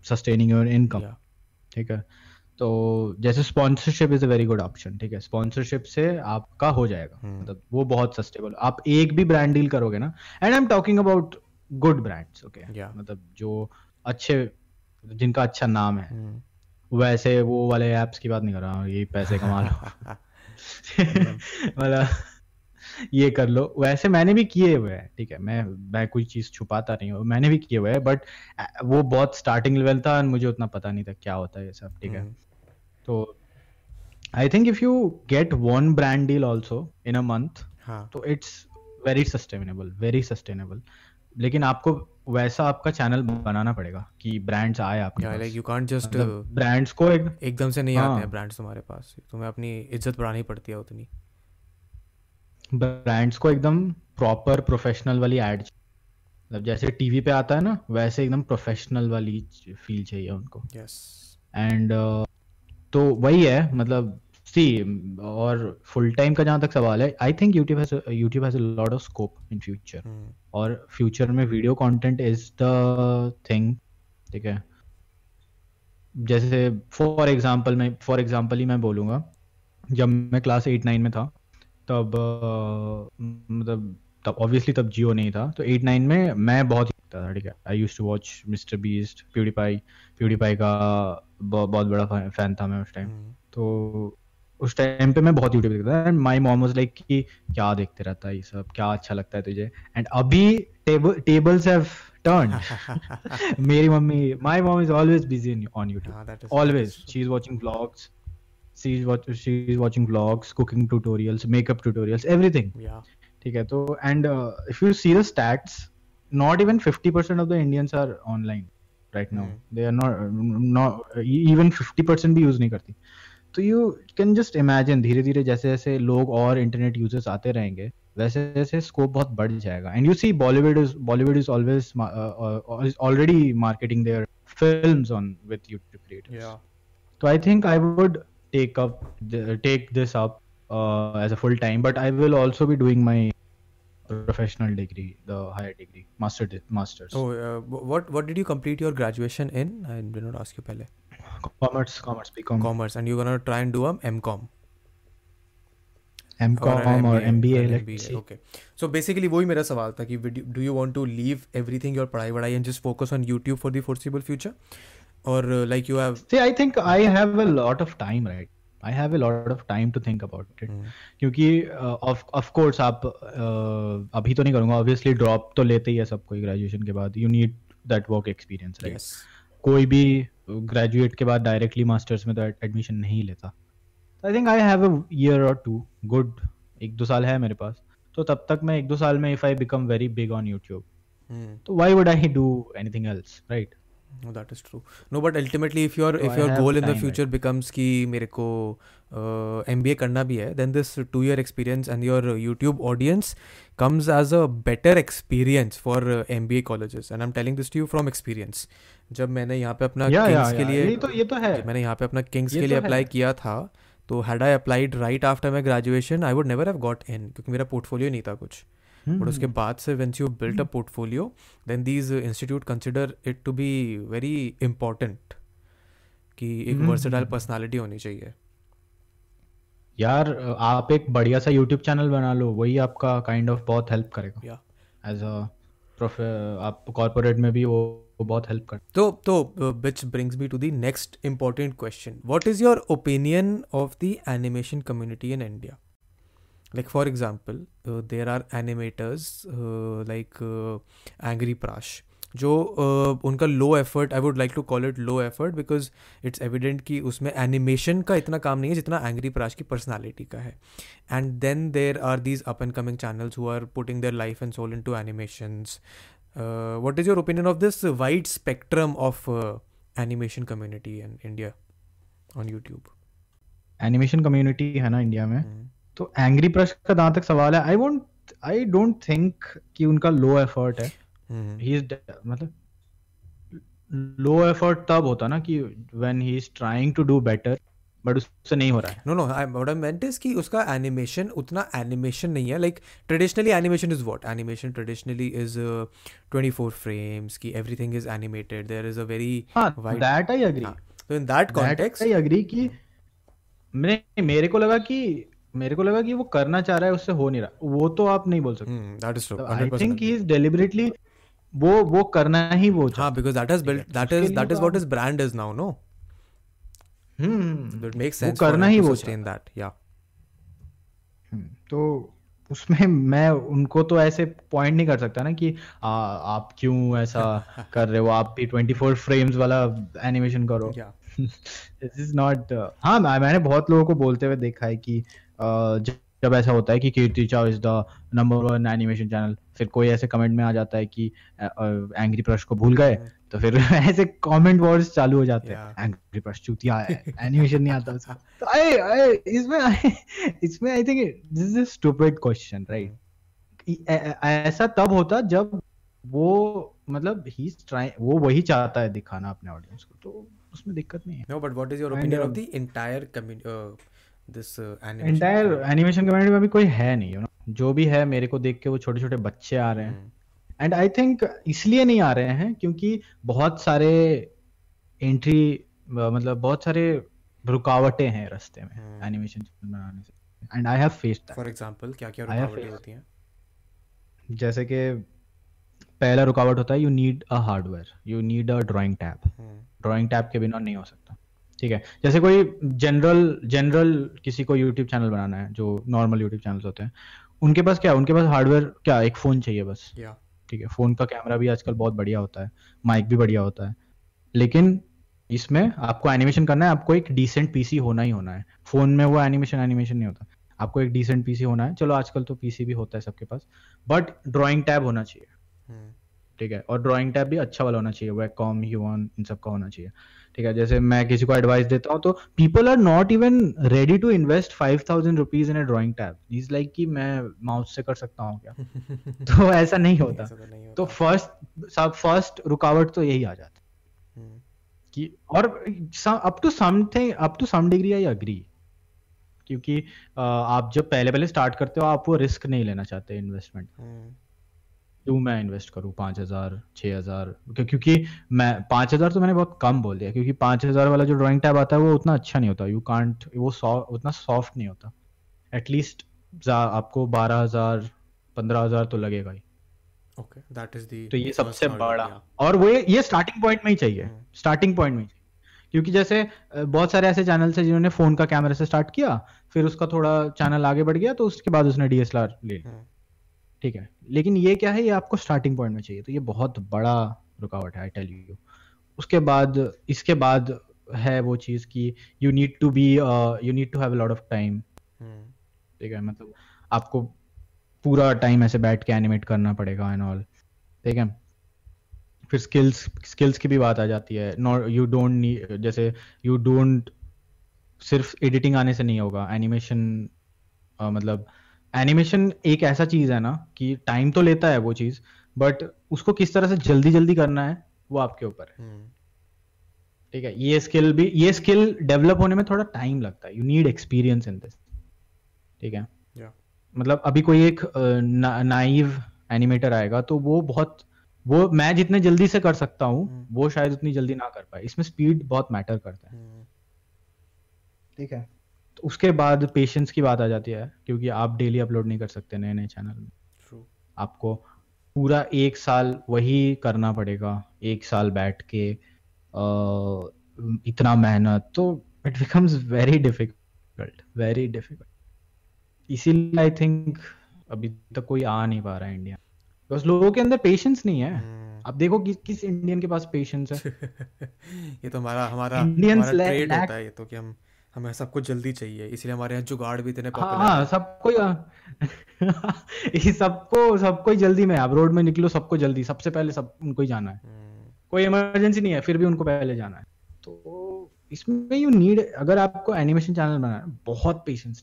sustaining your income ठीक है? तो जैसे sponsorship is a very good option ठीक है? स्पॉन्सरशिप से आपका हो जाएगा। hmm. मतलब वो बहुत सस्टेबल आप एक भी ब्रांड डील करोगे ना and I am talking about good brands okay मतलब जो अच्छे जिनका अच्छा नाम है। Hmm. वैसे वो वाले एप्स की बात नहीं कर रहा हूँ ये पैसे कमा लो। मतलब ये कर लो। वैसे मैंने भी किए हुए हैं ठीक है? मैं मैं कोई चीज़ छुपाता नहीं हूँ मैंने भी किए हुए हैं बट वो बहुत स्टार्टिंग लेवल था और मुझे उतना पता नहीं था क्या होता है ये सब ठीक है? Hmm. तो I think if you get one brand deal also in a हाँ। तो it's very sustainable very sustainable लेकिन आपको वैसा आपका चैनल बनाना पड़ेगा कि ब्रांड्स आए आपके पास। Like you can't just brands को एक एकदम से नहीं हाँ। आते हैं ब्रांड्स तुम्हारे पास। तुम्हें अपनी इज़्ज़त बढ़ानी पड़ती है उतनी। ब्रांड्स को एकदम प्रॉपर प्रोफेशनल वाली एड मतलब जैसे टीवी पे आता है ना वैसे एकदम प्रोफेशनल वाली फील चाहिए उनको। यस एंड तो वही है मतलब सी और फुल टाइम का जहाँ तक सवाल है I think YouTube has YouTube has a lot of scope in future और फ्यूचर में video content is the thing ठीक है? जैसे फॉर एग्जांपल मैं फॉर एग्जांपल ही मैं बोलूँगा जब मैं क्लास एट नाइन में था तब मतलब तब ऑब्वियसली तब जियो नहीं था तो एट नाइन में मैं बहुत ही देखता था ठीक है? I use to watch Mister Beast PewDiePie PewDiePie का बहुत बहुत बड़ा फ़ैन था मैं उस टाइम तो उस टाइम पे मैं बहुत यूट्यूब देखता था and my mom was like कि क्या देखते रहता है ये सब क्या अच्छा लगता है तुझे एंड अभी टेबल टेबल्स हैव टर्न्ड मेरी mummy my mom is always busy on हाँ, YouTube that is- always that is true. she is watching vlogs she is watch she is watching vlogs cooking tutorials makeup tutorials everything या ठीक है तो and uh, if you see the stats not even 50% of the indians are online right now Hmm. they are not not even 50% भी यूज़ नहीं करती तो यू कैन जस्ट इमेजिन धीरे धीरे जैसे जैसे लोग और इंटरनेट यूज़र्स आते रहेंगे वैसे वैसे स्कोप बहुत बढ़ जाएगा। And you see Bollywood is Bollywood is always already marketing there film on with YouTube creators तो I think I would take up take this up as a full time but I will also be doing my professional degree the higher degree master masters. Oh uh, what what did you complete your graduation in? I did not ask you commerce, commerce, BCom, Commerce, and you're gonna try and do a MCom MCom or MBA. or Let's MBA. Okay. So basically वही मेरा सवाल था कि do you want to leave everything your पढ़ाई वढ़ाई and just focus on YouTube for the foreseeable future, or uh, like you have See, I think I have a lot of time, right? I have a lot of time to think about it. Hmm. क्योंकि ऑफ़ ऑफ़ कोर्स आप uh, अभी तो नहीं करूँगा ऑब्वियसली ड्रॉप तो लेते ही है सब कोई ग्रेजुएशन के बाद you need that work experience right yes कोई भी ग्रेजुएट के बाद डायरेक्टली मास्टर्स में तो एडमिशन नहीं लेता। I think I have a year or two good एक दो साल है मेरे पास। तो तब तक मैं एक दो साल में if I become very big on YouTube. तो why would I do anything else right No, that is true. No, but ultimately, if your So if your goal in the future becomes कि मेरे को uh, MBA करना भी है, then this two year experience and your uh, YouTube audience comes as a better experience for uh, MBA colleges. And I'm telling this to you from experience. जब मैंने यहाँ पे अपना या या Kings के लिए ये तो ये तो है मैंने यहाँ पे अपना किंग्स ये के तो लिए है। अप्लाई किया था तो had I applied right after my graduation I would never have got in क्योंकि मेरा पोर्टफोलियो नहीं था कुछ हम्म, बट उसके बाद से once you built a portfolio then these institute consider it to be very important कि एक वर्सेटाइल हम्म। पर्सनालिटी होनी चाहिए। यार आप एक बढ़िया सा यूट्यूब चैनल बना लो वही आपका काइंड ऑफ़ बहुत हेल्प करेगा। या एज अ आप कॉर्पोरेट में भी वो वो बहुत हेल्प कर तो तो which brings me to the next important question what is your opinion of the animation community in India like for example uh, there are animators uh, like uh, angry prash जो uh, उनका low effort I would like to call it low effort because it's evident कि उसमें एनिमेशन का इतना काम नहीं है जितना एंग्री प्राश की पर्सनालिटी का है। And then there are these up and coming channels who are putting their life and soul into animations what is your opinion of this wide spectrum of animation community in India on YouTube animation community है ना इंडिया में? तो एंग्री प्रश का जहाँ तक सवाल है I won't I don't think कि उनका लो एफर्ट है। ही इज़ मतलब लो एफर्ट तब होता ना कि when he is trying to do better but उससे नहीं हो रहा है। No no I what I meant is कि उसका एनिमेशन उतना एनिमेशन नहीं है। Like traditionally animation is what animation traditionally is 24 frames की everything is animated there is a very हाँ that I agree so in that context I agree कि मेरे मेरे को लगा कि मेरे को लगा कि वो करना चाह रहा है उससे हो नहीं रहा। वो तो आप नहीं बोल सकते। I think he is deliberately वो वो करना ही वो हाँ that उसके is लिए that is तो what आप- his brand is now no? हम्म वो sense for करना ही वो that yeah. हम्म, तो उसमें मैं उनको तो ऐसे पॉइंट नहीं कर सकता ना कि आ, आप क्यों ऐसा कर रहे हो? आप भी 24 फ्रेम्स वाला एनिमेशन करो। दिस इज़ नॉट हाँ मैंने बहुत लोगों को बोलते हुए देखा है कि जब ऐसा होता है कि Kirti Chow is the number one animation channel फिर कोई ऐसे कमेंट में आ जाता है कि एंग्री प्रश को भूल गए तो फिर ऐसे कमेंट वर्ड्स चालू हो जाते हैं। एंग्री प्रश चूतिया है एनिमेशन नहीं आता उसका। तो आई आई इसमें इसमें I think this is a stupid question right ऐसा तब होता जब वो मतलब ही ट्राई वो वही चाहता है दिखाना अपने ऑडियंस को तो उसमें दिक्कत नहीं है। No, but what is your And, opinion of uh, uh, animation. Entire animation community में अभी कोई है नहीं यू नो जो भी है मेरे को देख के वो छोटे छोटे बच्चे आ रहे हैं Hmm. एंड आई थिंक इसलिए नहीं आ रहे हैं क्योंकि बहुत सारे एंट्री मतलब बहुत सारे रुकावटें हैं रास्ते में Hmm. एनिमेशन बनाने से and I have faced For example, क्या क्या I have रुकावटें होती हैं? जैसे कि पहला रुकावट होता है you need a hardware you need a drawing tab Hmm. Drawing tab के बिना नहीं हो सकता ठीक है। जैसे कोई जनरल जनरल किसी को यूट्यूब चैनल बनाना है जो नॉर्मल यूट्यूब चैनल होते हैं उनके पास क्या उनके पास हार्डवेयर क्या एक फ़ोन चाहिए बस? Yeah. ठीक है फ़ोन का कैमरा भी आजकल बहुत बढ़िया होता है माइक भी बढ़िया होता है लेकिन इसमें आपको एनिमेशन करना है आपको एक डिसेंट पीसी होना ही होना है। फ़ोन में वो एनिमेशन एनिमेशन नहीं होता। आपको एक डिसेंट पीसी होना है। चलो आजकल तो पीसी भी होता है सबके पास बट ड्राइंग टैब होना चाहिए। Hmm. ठीक है और ड्राइंग टैब भी अच्छा वाला होना चाहिए वैकॉम ह्यून इन सब का होना चाहिए। ठीक है जैसे मैं किसी को एडवाइस देता हूँ तो people are not even ready to invest five thousand rupees in a drawing tab is like कि मैं माउस से कर सकता हूँ क्या तो ऐसा नहीं होता तो होता. तो फ़र्स्ट सब फ़र्स्ट रुकावट तो यही आ जाती Hmm. कि और up to something up to some degree I agree क्योंकि आप जब पहले पहले स्टार्ट करते हो आप वो रिस्क नहीं लेना चाहते इन्वेस्टमेंट. क्यों मैं इन्वेस्ट करूँ पाँच हज़ार छः हज़ार क्योंकि मैं पाँच हज़ार तो मैंने बहुत कम बोल दिया क्योंकि पाँच हज़ार वाला जो ड्राइंग टैब आता है वो उतना अच्छा नहीं होता यू कांट वो सॉ उतना सॉफ्ट नहीं होता एटलीस्ट आपको बारह हज़ार पंद्रह हज़ार तो लगेगा ही. That is the. तो ये सबसे बड़ा और वो ये, स्टार्टिंग पॉइंट में ही चाहिए। स्टार्टिंग पॉइंट में ही चाहिए क्योंकि जैसे बहुत सारे ऐसे चैनल्स हैं जिन्होंने फ़ोन का कैमरा से स्टार्ट किया फिर उसका थोड़ा चैनल आगे बढ़ गया तो उसके बाद उसने डीएसएलआर ले लिया Hmm. ठीक है। लेकिन ये क्या है ये आपको स्टार्टिंग पॉइंट में चाहिए। तो ये बहुत बड़ा रुकावट है आई टेल यू उसके बाद इसके बाद है वो चीज़ कि you need to be you need to have lot of time. ठीक है मतलब आपको पूरा टाइम ऐसे बैठ के एनिमेट करना पड़ेगा एंड ऑल ठीक है? फिर स्किल्स स्किल्स की भी बात आ जाती है। नॉट यू डोंट नीड जैसे यू डोंट सिर्फ़ एडिटिंग आने से नहीं होगा। एनिमेशन uh, मतलब एनिमेशन एक ऐसा चीज़ है ना कि टाइम तो लेता है वो चीज़ बट उसको किस तरह से जल्दी जल्दी करना है वो आपके ऊपर है Hmm. ठीक है ये स्किल भी ये स्किल डेवलप होने में थोड़ा टाइम लगता है you need experience in this ठीक है Yeah. मतलब अभी कोई एक नाइव एनिमेटर आएगा तो वो बहुत वो मैं जितने जल्दी से कर सकता हूँ हम्म। वो शायद उतनी जल्दी ना कर पाए इसमें स्पीड बहुत मैटर करता है Hmm. ठीक है उसके बाद पेशेंस की बात आ जाती है क्योंकि आप डेली अपलोड नहीं कर सकते नए नए चैनल में। True. आपको पूरा एक साल वही करना पड़ेगा एक साल बैठ के अ, इतना मेहनत तो it becomes very difficult very difficult इसीलिए आई थिंक अभी तक कोई आ नहीं पा रहा है इंडिया बिकॉज़ लोगों के अंदर पेशेंस नहीं है। Hmm. अब देखो कि, किस इंडियन के पास पेशेंस है। ये तो हमारा हमारा ट्रेड होता है ये तो कि हम हमें सब कुछ जल्दी चाहिए इसलिए हमारे यहाँ जुगाड़ भी इतने हाँ पॉपुलर हाँ। सबको सबको सबको ही जल्दी में आप रोड में निकलो सबको जल्दी सबसे पहले सब उनको ही जाना है। कोई इमरजेंसी नहीं है फिर भी उनको पहले जाना है। तो इसमें यू नीड अगर आपको एनिमेशन चैनल बनाना है बहुत पेशेंस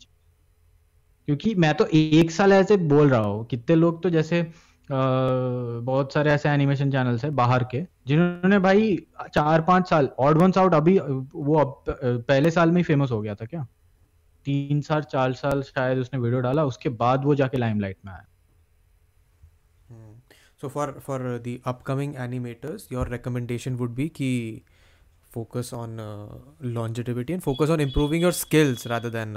क्योंकि मैं तो एक साल ऐसे बोल रहा हूँ कितने लोग तो जैसे अ, बहुत सारे ऐसे एनिमेशन चैनल्स है बाहर के जिन्होंने भाई चार पाँच साल ऑड वंस आउट अभी वो अब पहले साल में ही फ़ेमस हो गया था क्या? तीन साल चार साल शायद उसने वीडियो डाला उसके बाद वो जाके लाइमलाइट में आया। So for for the upcoming animators your recommendation would be कि focus on longevity and focus on improving your skills rather than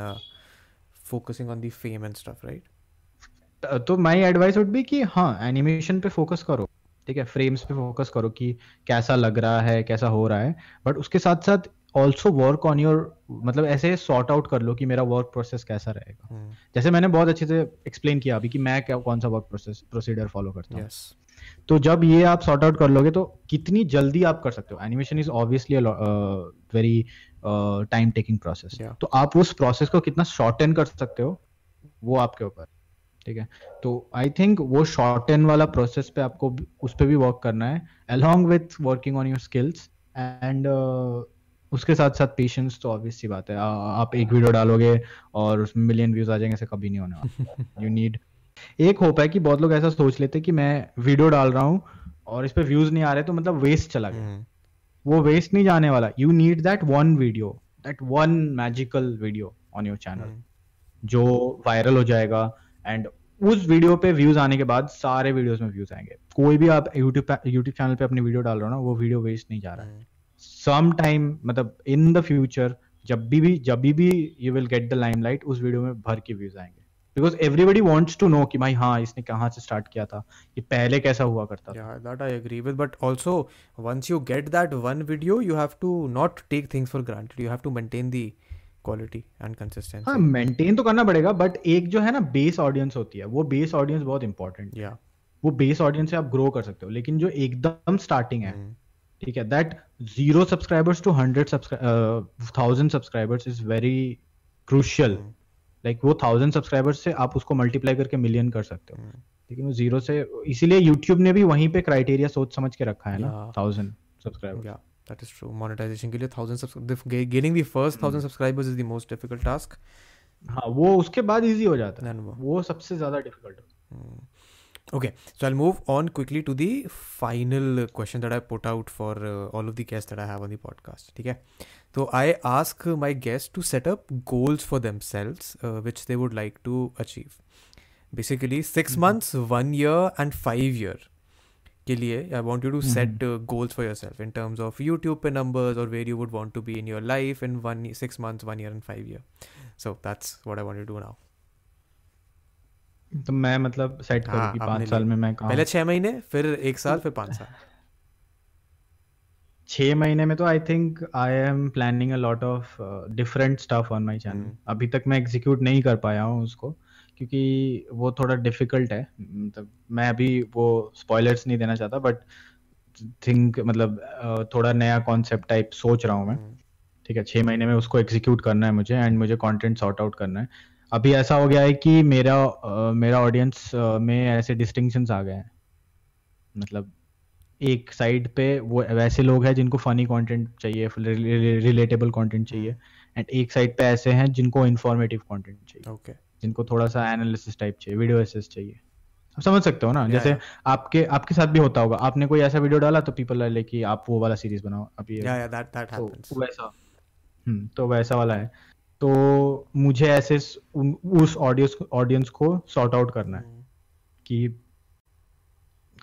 focusing on the fame and stuff right तो माय एडवाइस वुड बी कि हाँ एनिमेशन पे फोकस करो। ठीक है फ्रेम्स पे फोकस करो कि कैसा लग रहा है कैसा हो रहा है बट उसके साथ साथ ऑल्सो वर्क ऑन योर मतलब ऐसे सॉर्ट आउट कर लो कि मेरा वर्क प्रोसेस कैसा रहेगा Hmm. जैसे मैंने बहुत अच्छे से एक्सप्लेन किया अभी कि मैं क्या कौन सा वर्क प्रोसेस प्रोसीडर फॉलो करता हूँ Yes. तो जब ये आप सॉर्ट आउट कर लोगे तो कितनी जल्दी आप कर सकते हो animation is obviously very time taking process. तो आप उस प्रोसेस को कितना शॉर्टन कर सकते हो वो आपके ऊपर ठीक है? तो आई थिंक वो शॉर्टन वाला प्रोसेस पे आपको उस पर भी वर्क करना है along with working on your skills and उसके साथ साथ पेशेंस तो ऑब्वियस सी बात है। आ, आप एक वीडियो डालोगे और उसमें मिलियन व्यूज़ आ जाएँगे ऐसे कभी नहीं होने वाला। यू नीड एक होप है कि बहुत लोग ऐसा सोच लेते हैं कि मैं वीडियो डाल रहा हूँ और इस पर व्यूज़ नहीं आ रहे तो मतलब वेस्ट चला गया। हम्म, वो वेस्ट नहीं जाने वाला। You need that one video that one magical video on your channel जो वायरल हो जाएगा एंड उस वीडियो पे व्यूज़ आने के बाद सारे वीडियोस में व्यूज़ आएँगे कोई भी आप यूट्यूब यूट्यूब चैनल पे अपनी वीडियो डाल रहे हो ना वो वीडियो वेस्ट नहीं जा रहा है सम टाइम मतलब इन द फ्यूचर जब भी भी जब भी भी you will get the limelight उस वीडियो में भर के व्यूज़ आएँगे because everybody wants to know कि भाई हाँ इसने कहाँ से स्टार्ट किया था ये पहले कैसा हुआ करता था Yeah, that I agree with. But also, once you get that one video, you have to not take things for granted. You have to maintain quality and consistency. हाँ मेंटेन तो करना पड़ेगा बट एक जो है ना बेस ऑडियंस होती है वो बेस ऑडियंस बहुत इंपॉर्टेंट Yeah. वो बेस ऑडियंस से आप ग्रो कर सकते हो लेकिन जो एकदम स्टार्टिंग है Mm. ठीक है that zero subscribers to hundred thousand subscribers is very crucial. Like वो थाउज़ेंड सब्सक्राइबर्स से आप उसको मल्टीप्लाई करके मिलियन कर सकते हो Mm. लेकिन वो ज़ीरो से इसीलिए यूट्यूब ने भी वहीं पे क्राइटेरिया सोच समझ के रखा है ना. Thousand subscriber that is true. Monetization के लिए thousand subs- the- gaining the first thousand subscribers is the most difficult task. हाँ वो उसके बाद इजी हो जाता है Then वो- वो सबसे ज्यादा difficult Okay, so I'll move on quickly to the final question that I put out for uh, all of the guests that I have on the podcast. ठीक है So I ask my guests to set up goals for themselves, uh, which they would like to achieve. Basically, 6 months, one year, and five year. के लिए I want you to set uh, goals for yourself in terms of YouTube पे numbers or where you would want to be in your life in one six months, one year, and five year. So that's what I want to do now. तो मैं मतलब सेट करूँ हाँ, कि पाँच। साल में मैं कहाँ पहले छह महीने फिर एक साल फिर पाँच साल छह महीने में तो I think I am planning a lot of different stuff on my channel hmm. अभी तक मैं एग्जीक्यूट नहीं कर पाया हूँ उसको क्योंकि वो थोड़ा डिफ़िकल्ट है। मतलब मैं अभी वो स्पॉयलर्स नहीं देना चाहता बट थिंक मतलब थोड़ा नया कॉन्सेप्ट टाइप सोच रहा हूँ मैं। हम्म, ठीक है छह महीने में उसको एग्जीक्यूट करना है मुझे एंड मुझे कंटेंट सॉर्ट आउट करना है। अभी ऐसा हो गया है कि मेरा अ, मेरा ऑडियंस में ऐसे डिस्टिंक्शंस आ गए हैं। मतलब एक साइड पे वो वैसे लोग हैं जिनको फनी कंटेंट चाहिए रिलेटेबल कंटेंट चाहिए एंड एक साइड पे ऐसे हैं जिनको इंफॉर्मेटिव कंटेंट चाहिए। Okay okay. जिनको थोड़ा सा एनालिसिस टाइप चाहिए वीडियो एसेस चाहिए। आप समझ सकते हो ना? Yeah, जैसे आपके आपके साथ भी होता होगा। आपने कोई ऐसा वीडियो डाला तो पीपल लाइक कि आप वो वाला सीरीज़ बनाओ अभी Yeah, yeah, that that तो happens. वैसा। हम्म तो वैसा वाला है। तो मुझे ऐसे उस ऑडियंस ऑडियंस को सॉर्ट आउट करना है। हम्म, कि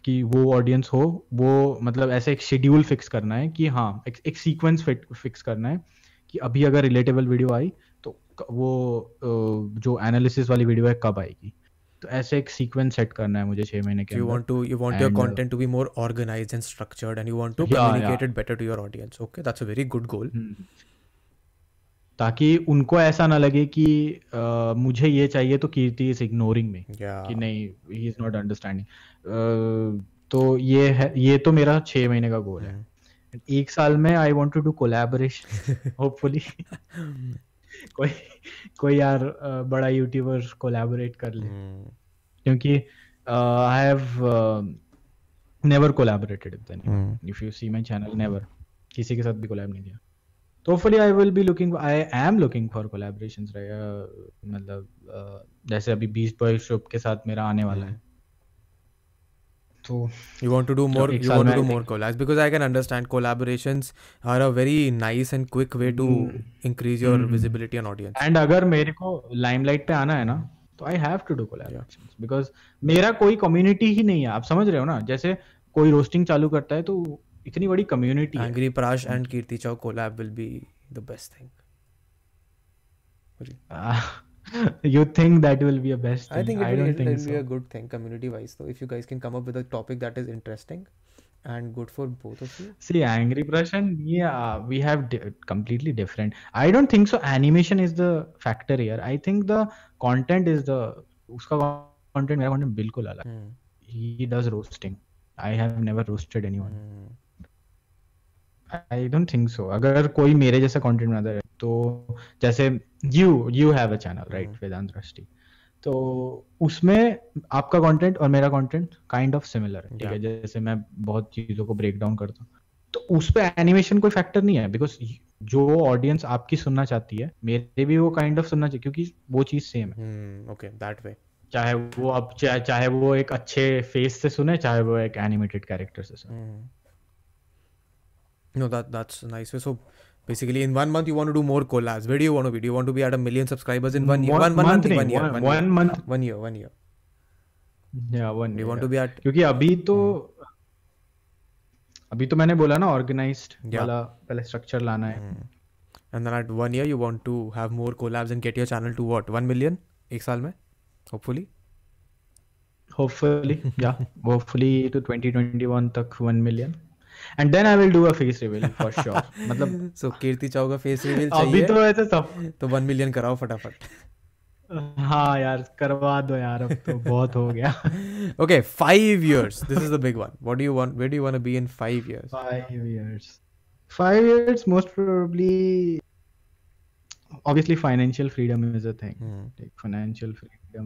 कि वो ऑडियंस हो वो मतलब ऐसे एक शेड्यूल फिक्स करना है कि हाँ एक, एक सीक्वेंस फिक्स करना है कि अभी अगर रिलेटेबल वीडियो आई वो जो एनालिसिस वाली वीडियो है कब आएगी? तो ऐसे एक सीक्वेंस सेट करना है मुझे छह महीने के you want to you want your content to be more organised and structured and you want to communicate it better to your audience okay that's a very good goal ताकि उनको ऐसा ना लगे कि uh, मुझे ये चाहिए तो कीर्ति इज़ इग्नोरिंग मी कि नहीं ही इज़ नॉट अंडरस्टैंडिंग तो ये है ये तो मेरा छह महीने का गोल है। एक साल में I want to do collaboration hopefully कोई कोई यार बड़ा यूट्यूबर कोलैबोरेट कर ले। हम्म, क्योंकि I have never collaborated with anyone if you see my channel never किसी के साथ भी कोलैब नहीं किया। तो hopefully I will be looking I am looking for collaborations मतलब जैसे अभी बीस बॉय शॉप के साथ मेरा आने वाला है। तो You want to do more. You want to do more collabs because I can understand collaborations are a very nice and quick way to Hmm. increase your Hmm. visibility and audience. And अगर मेरे को लाइमलाइट पे आना है ना तो I have to do collaborations because मेरा कोई कम्युनिटी ही नहीं है आप समझ रहे हो ना जैसे कोई रोस्टिंग चालू करता है तो इतनी बड़ी कम्युनिटी है Angry Prash and Kirti Chow collab will be the best thing. What do you- you think that will be a best I think it I will, don't it'll, think it'll be so a good thing community wise though if you guys can come up with a topic that is interesting and good for both of you. See, Angry Brush and yeah, we have di- completely different. I don't think so. Animation is the factor here. I think the content is the उसका content मेरा content बिल्कुल अलग. Hmm. He does roasting. I have never roasted anyone Hmm. I don't think so अगर कोई मेरे जैसा कंटेंट बनाता है तो जैसे you you have a channel right Vedant Drishti तो उसमें आपका कंटेंट और मेरा कंटेंट काइंड ऑफ़ सिमिलर है ठीक है जैसे मैं बहुत चीज़ों को ब्रेक डाउन करता हूँ तो उस पे एनिमेशन कोई फैक्टर नहीं है बिकॉज़ जो ऑडियंस आपकी सुनना चाहती है मेरे भी वो काइंड ऑफ़ सुनना चाहिए क्योंकि वो चीज़ सेम है. Okay, that way. चाहे वो अब चाहे चाहे वो एक अच्छे फेस से सुने चाहे वो एक एनिमेटेड कैरेक्टर से सुने Hmm. No, that that's nice. Basically, in one month, you want to do more collabs. Where do you want to be? Do you want to be at a million subscribers in one year? One One, one month month, one year, one- one, year. one month. one year, one year. या one Do you want to be at? क्योंकि अभी तो अभी तो मैंने बोला ना ऑर्गेनाइज्ड Yeah. वाला पहले स्ट्रक्चर लाना है Hmm. And then at one year, you want to have more collabs and get your channel to what? One million? एक साल में? Hopefully. होपफुली या होपफुली टू 2021 तक 1 million and then I will do a face reveal for sure मतलब सो कीर्ति चाव का फेस रिवील चाहिए? अभी तो ऐसे सब। तो 1 मिलियन कराओ फटाफट। हाँ यार करवा दो यार अब तो बहुत हो गया। Okay five years this is the big one what do you want where do you want to be in five years five years five years most probably obviously financial freedom is a thing. Mm. like financial freedom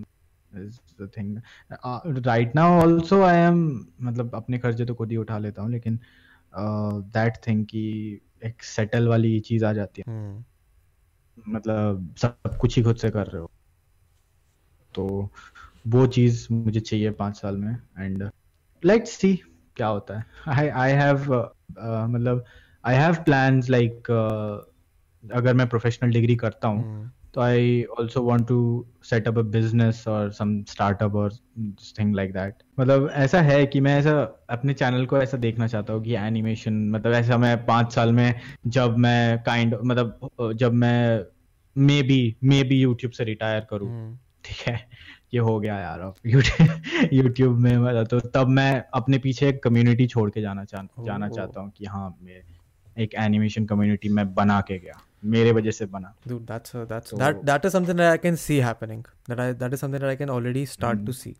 is the thing. Uh, right now also i am matlab apne kharche to khud that thing कि एक सेटल वाली चीज़ आ जाती है Hmm. मतलब सब कुछ ही खुद से कर रहे हो तो वो चीज़ मुझे चाहिए पाँच साल में एंड लेट्स सी क्या होता है आई आई हैव मतलब आई हैव प्लान्स लाइक अगर मैं प्रोफेशनल डिग्री करता हूँ Hmm. तो I also want to set up a business और सम स्टार्टअप और थिंग लाइक दैट मतलब ऐसा है कि मैं ऐसा अपने चैनल को ऐसा देखना चाहता हूँ कि एनिमेशन मतलब ऐसा मैं पाँच साल में जब मैं काइंड kind, मतलब जब मैं maybe maybe YouTube से रिटायर करूँ Hmm. ठीक है ये हो गया यार अब यूट्यूब में मतलब तो तब मैं अपने पीछे एक कम्युनिटी छोड़ के जाना चाह जाना। चाहता हूँ कि हाँ मैं एक एनिमेशन कम्युनिटी मैं बना के गया मेरे वजह से बना Dude, that's a, that's So- that that is something that I can see happening. That I that is something that I can already start to see.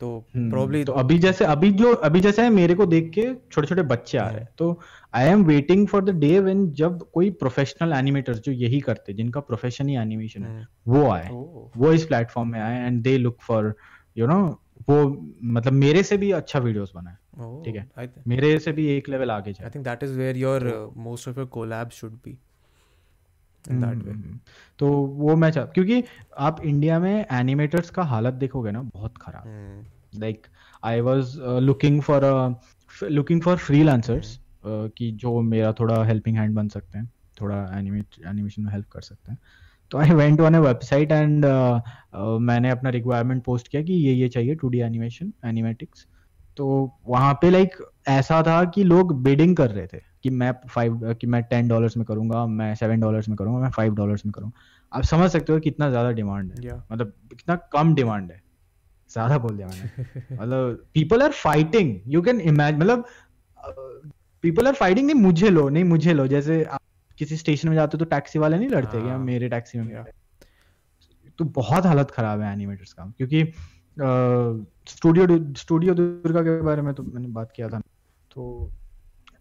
So hmm, probably तो अभी जैसे अभी जो अभी जैसे है मेरे को देख के छोटे छोटे बच्चे आ रहे हैं तो I am waiting for the day when जब कोई प्रोफेशनल एनिमेटर्स जो यही करते हैं जिनका प्रोफेशन ही एनिमेशन है Hmm. वो आए Oh. वो इस प्लेटफॉर्म में आए and they look for you know वो मतलब मेरे से भी अच्छा वीडियोस बनाए ठीक है मेरे से भी एक लेवल आगे जाए your uh, most of your collabs should be. In that way. हम्म, तो वो मैं चाह क्योंकि आप इंडिया में एनिमेटर्स का हालत देखोगे ना बहुत खराब. Like I was looking for looking for freelancers कि जो मेरा थोड़ा हेल्पिंग हैंड बन सकते हैं थोड़ा एनिमेट एनिमेशन में हेल्प कर सकते हैं तो I went on a website and मैंने अपना रिक्वायरमेंट पोस्ट किया कि ये ये चाहिए टू डी एनिमेशन एनिमेटिक्स तो वहाँ पे लाइक ऐसा था कि लोग बिडिंग कर रहे थे कि मैं फाइव कि मैं टेन डॉलर्स में करूँगा मैं सेवन डॉलर्स में करूँगा मैं फाइव डॉलर्स में करूँगा. आप समझ सकते हो कितना ज़्यादा डिमांड है. Yeah. मतलब कितना कम डिमांड है. ज़्यादा बोल दिया मैंने. मतलब people are fighting you can imagine मतलब पीपल आर फाइटिंग नहीं मुझे लो नहीं मुझे लो. जैसे आप किसी स्टेशन में जाते तो टैक्सी वाले नहीं लड़ते हाँ। मेरे टैक्सी में Yeah. तो बहुत हालत खराब है एनिमेटर्स का क्योंकि स्टूडियो स्टूडियो दुर्गा के बारे में तो मैंने बात किया था तो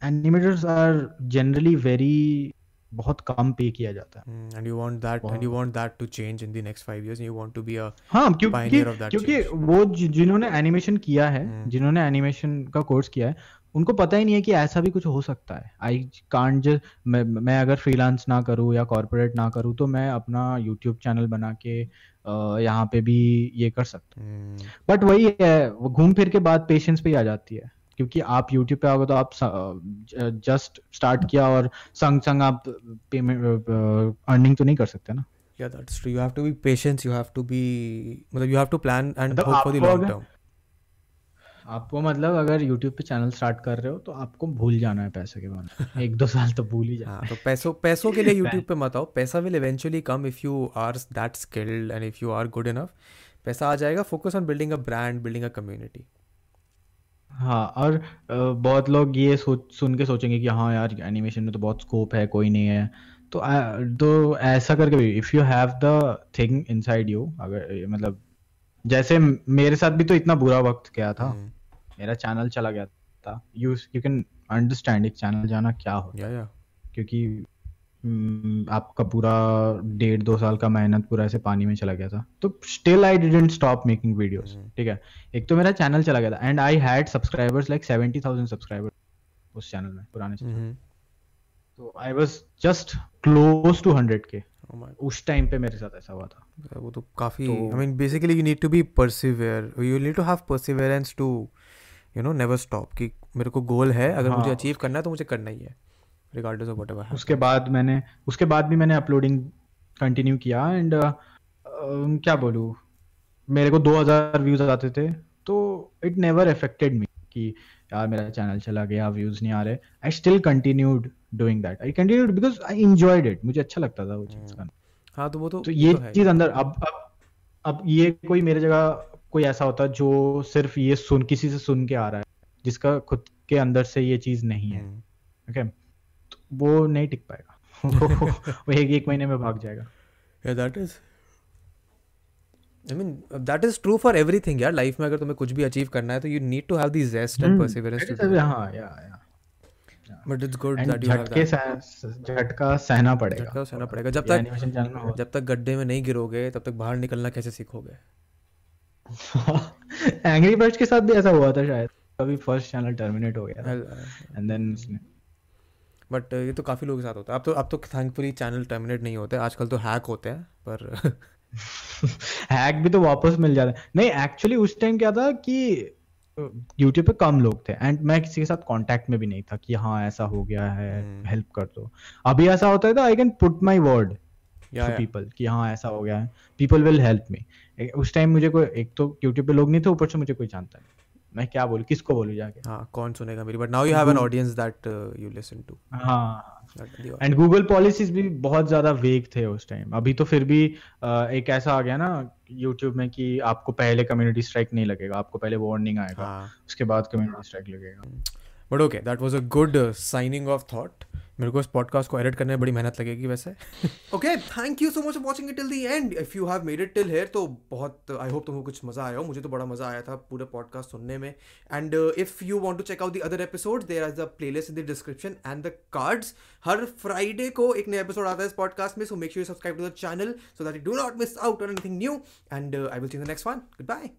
एनिमेटर्स आर जनरली वेरी बहुत कम पे किया जाता है Hmm. You want that, and you want that to change in the next five years. And you want to be a हाँ क्योंकि क्योंकि वो जिन्होंने एनिमेशन किया है हम्म। जिन्होंने एनिमेशन का कोर्स किया है उनको पता ही नहीं है कि ऐसा भी कुछ हो सकता है आई कांट जस्ट मैं, मैं अगर फ्रीलांस ना करूँ या कॉर्पोरेट ना करूँ तो मैं अपना यूट्यूब चैनल बना के यहाँ पे भी ये कर सकता हूँ Hmm. बट वही है वो घूम फिर के बाद पेशेंस पे ही आ जाती है क्योंकि आप यूट्यूब पे आओगे तो आप जस्ट स्टार्ट किया और संग संग आप पेमेंट अर्निंग तो नहीं कर सकते ना Yeah, that's true. You have to be patient. You have to be, मतलब you have to plan and मतलब hope for the आपको long term. आपको मतलब अगर यूट्यूब पे चैनल स्टार्ट कर रहे हो तो आपको भूल जाना है पैसे के बारे में। एक दो साल तो भूल ही जाना हाँ तो पैसों पैसों के लिए यूट्यूब पे मत आओ। पैसा will eventually come if you are that skilled and if you are good enough पैसा आ जाएगा। Focus on building a brand building a community हाँ और बहुत लोग ये सोच सुन के सोचेंगे कि हाँ यार एनिमेशन में तो बहुत स्कोप है कोई नहीं है। तो तो ऐसा करके भी if you have the thing inside you अगर मतलब जैसे मेरे साथ भी तो इतना बुरा वक्त गया था। मेरा चैनल चला गया था। यू यू कैन अंडरस्टैंड एक चैनल जाना क्या हो। या या क्योंकि हम्म, आपका पूरा डेढ़ दो साल का मेहनत पूरा ऐसे पानी में चला गया था। तो still I didn't stop making videos ठीक है? एक तो मेरा चैनल चला गया था। And I had subscribers like seventy thousand subscribers उस चैनल में पुराने चैनल हम्म। तो I was just close to hundred के उस टाइम पे मेरे साथ ऐसा हुआ था वो तो काफ़ी I mean basically you need to be persevere you need to have perseverance to you know never stop कि मेरे को गोल है अगर हाँ. मुझे। अचीव करना है तो मुझे करना ही है रिगार्डलेस ऑफ़ व्हाटएवर उसके बाद मैंने उसके बाद भी मैंने अपलोडिंग कंटिन्यू किया एंड uh, uh, क्या बोलूँ मेरे को 2000 व्यूज़ आते थे तो इट नेवर अफेक्टेड मी कि यार मेरा चैनल चला गया व्यूज़ नहीं आ रहे। I still continued doing that I continued because I enjoyed it मुझे अच्छा लगता था वो चीज़ करना। हाँ तो वो तो तो ये है चीज़ अंदर अब अब अब ये कोई मेरे जगह कोई ऐसा होता जो सिर्फ़ ये सुन किसी से सुन के आ रहा है जिसका खुद के अंदर से ये चीज़ नहीं है। हम्म। ओके तो वो नहीं टिक पाएगा। वो वो एक एक महीने में भाग जाएगा। Yeah, that is. I mean, that is true for everything यार लाइफ में अगर तुम्हें कुछ भी अचीव करना है तो you need to have the zest and perseverance to हाँ या या but it's good that you have that झटका सहना पड़ेगा। झटका सहना पड़ेगा। जब तक एनिमेशन चैनल में जब तक गड्ढे में नहीं गिरोगे तब तक बाहर निकलना कैसे सीखोगे? एंग्री बर्ड्स के साथ भी ऐसा हुआ था शायद। कभी फ़र्स्ट चैनल टर्मिनेट हो गया एंड देन उसने बट ये तो काफ़ी लोगों के साथ होता है। अब तो अब तो थैंकफुली चैनल टर्मिनेट नहीं होते। आजकल तो हैक होते हैं पर हैक भी तो वापस मिल जाता है। नहीं एक्चुअली उस टाइम क्या था कि यूट्यूब पे कम लोग थे एंड मैं किसी के साथ कांटेक्ट में भी नहीं था कि हाँ ऐसा हो गया है हम्म। हेल्प कर दो। अभी ऐसा होता है तो I can put my word people कि हाँ ऐसा हो गया है। पीपल विल हेल्प मी उस टाइम मुझे कोई एक तो यूट्यूब पे लोग नहीं थे ऊपर से मुझे कोई जानता नहीं। मैं क्या बोलूँ किसको बोलूँ जाके? हाँ कौन सुनेगा मेरी? But now you have an audience that you listen to हाँ। एंड गूगल पॉलिसीज़ भी बहुत ज़्यादा वेग थे उस टाइम अभी तो फिर भी एक ऐसा आ गया ना यूट्यूब में कि आपको पहले कम्युनिटी स्ट्राइक नहीं लगेगा आपको पहले वार्निंग आएगा हाँ। उसके बाद कम्युनिटी स्ट्राइक लगेगा। But okay that was a good signing off thought मेरे को इस पॉडकास्ट को एडिट करने में बड़ी मेहनत लगेगी वैसे। Okay thank you so much for watching it till the end if you have made it till here तो बहुत आई होप तुमको कुछ मज़ा आया हो। मुझे तो बड़ा मज़ा आया था पूरे पॉडकास्ट सुनने में। And if you want to check out the other episode there is the playlist in the description and the cards her Friday को एक नया एपिसोड आता है इस पॉडकास्ट में so make you subscribe to the channel so that you do not miss out on anything new and I will see the next one good bye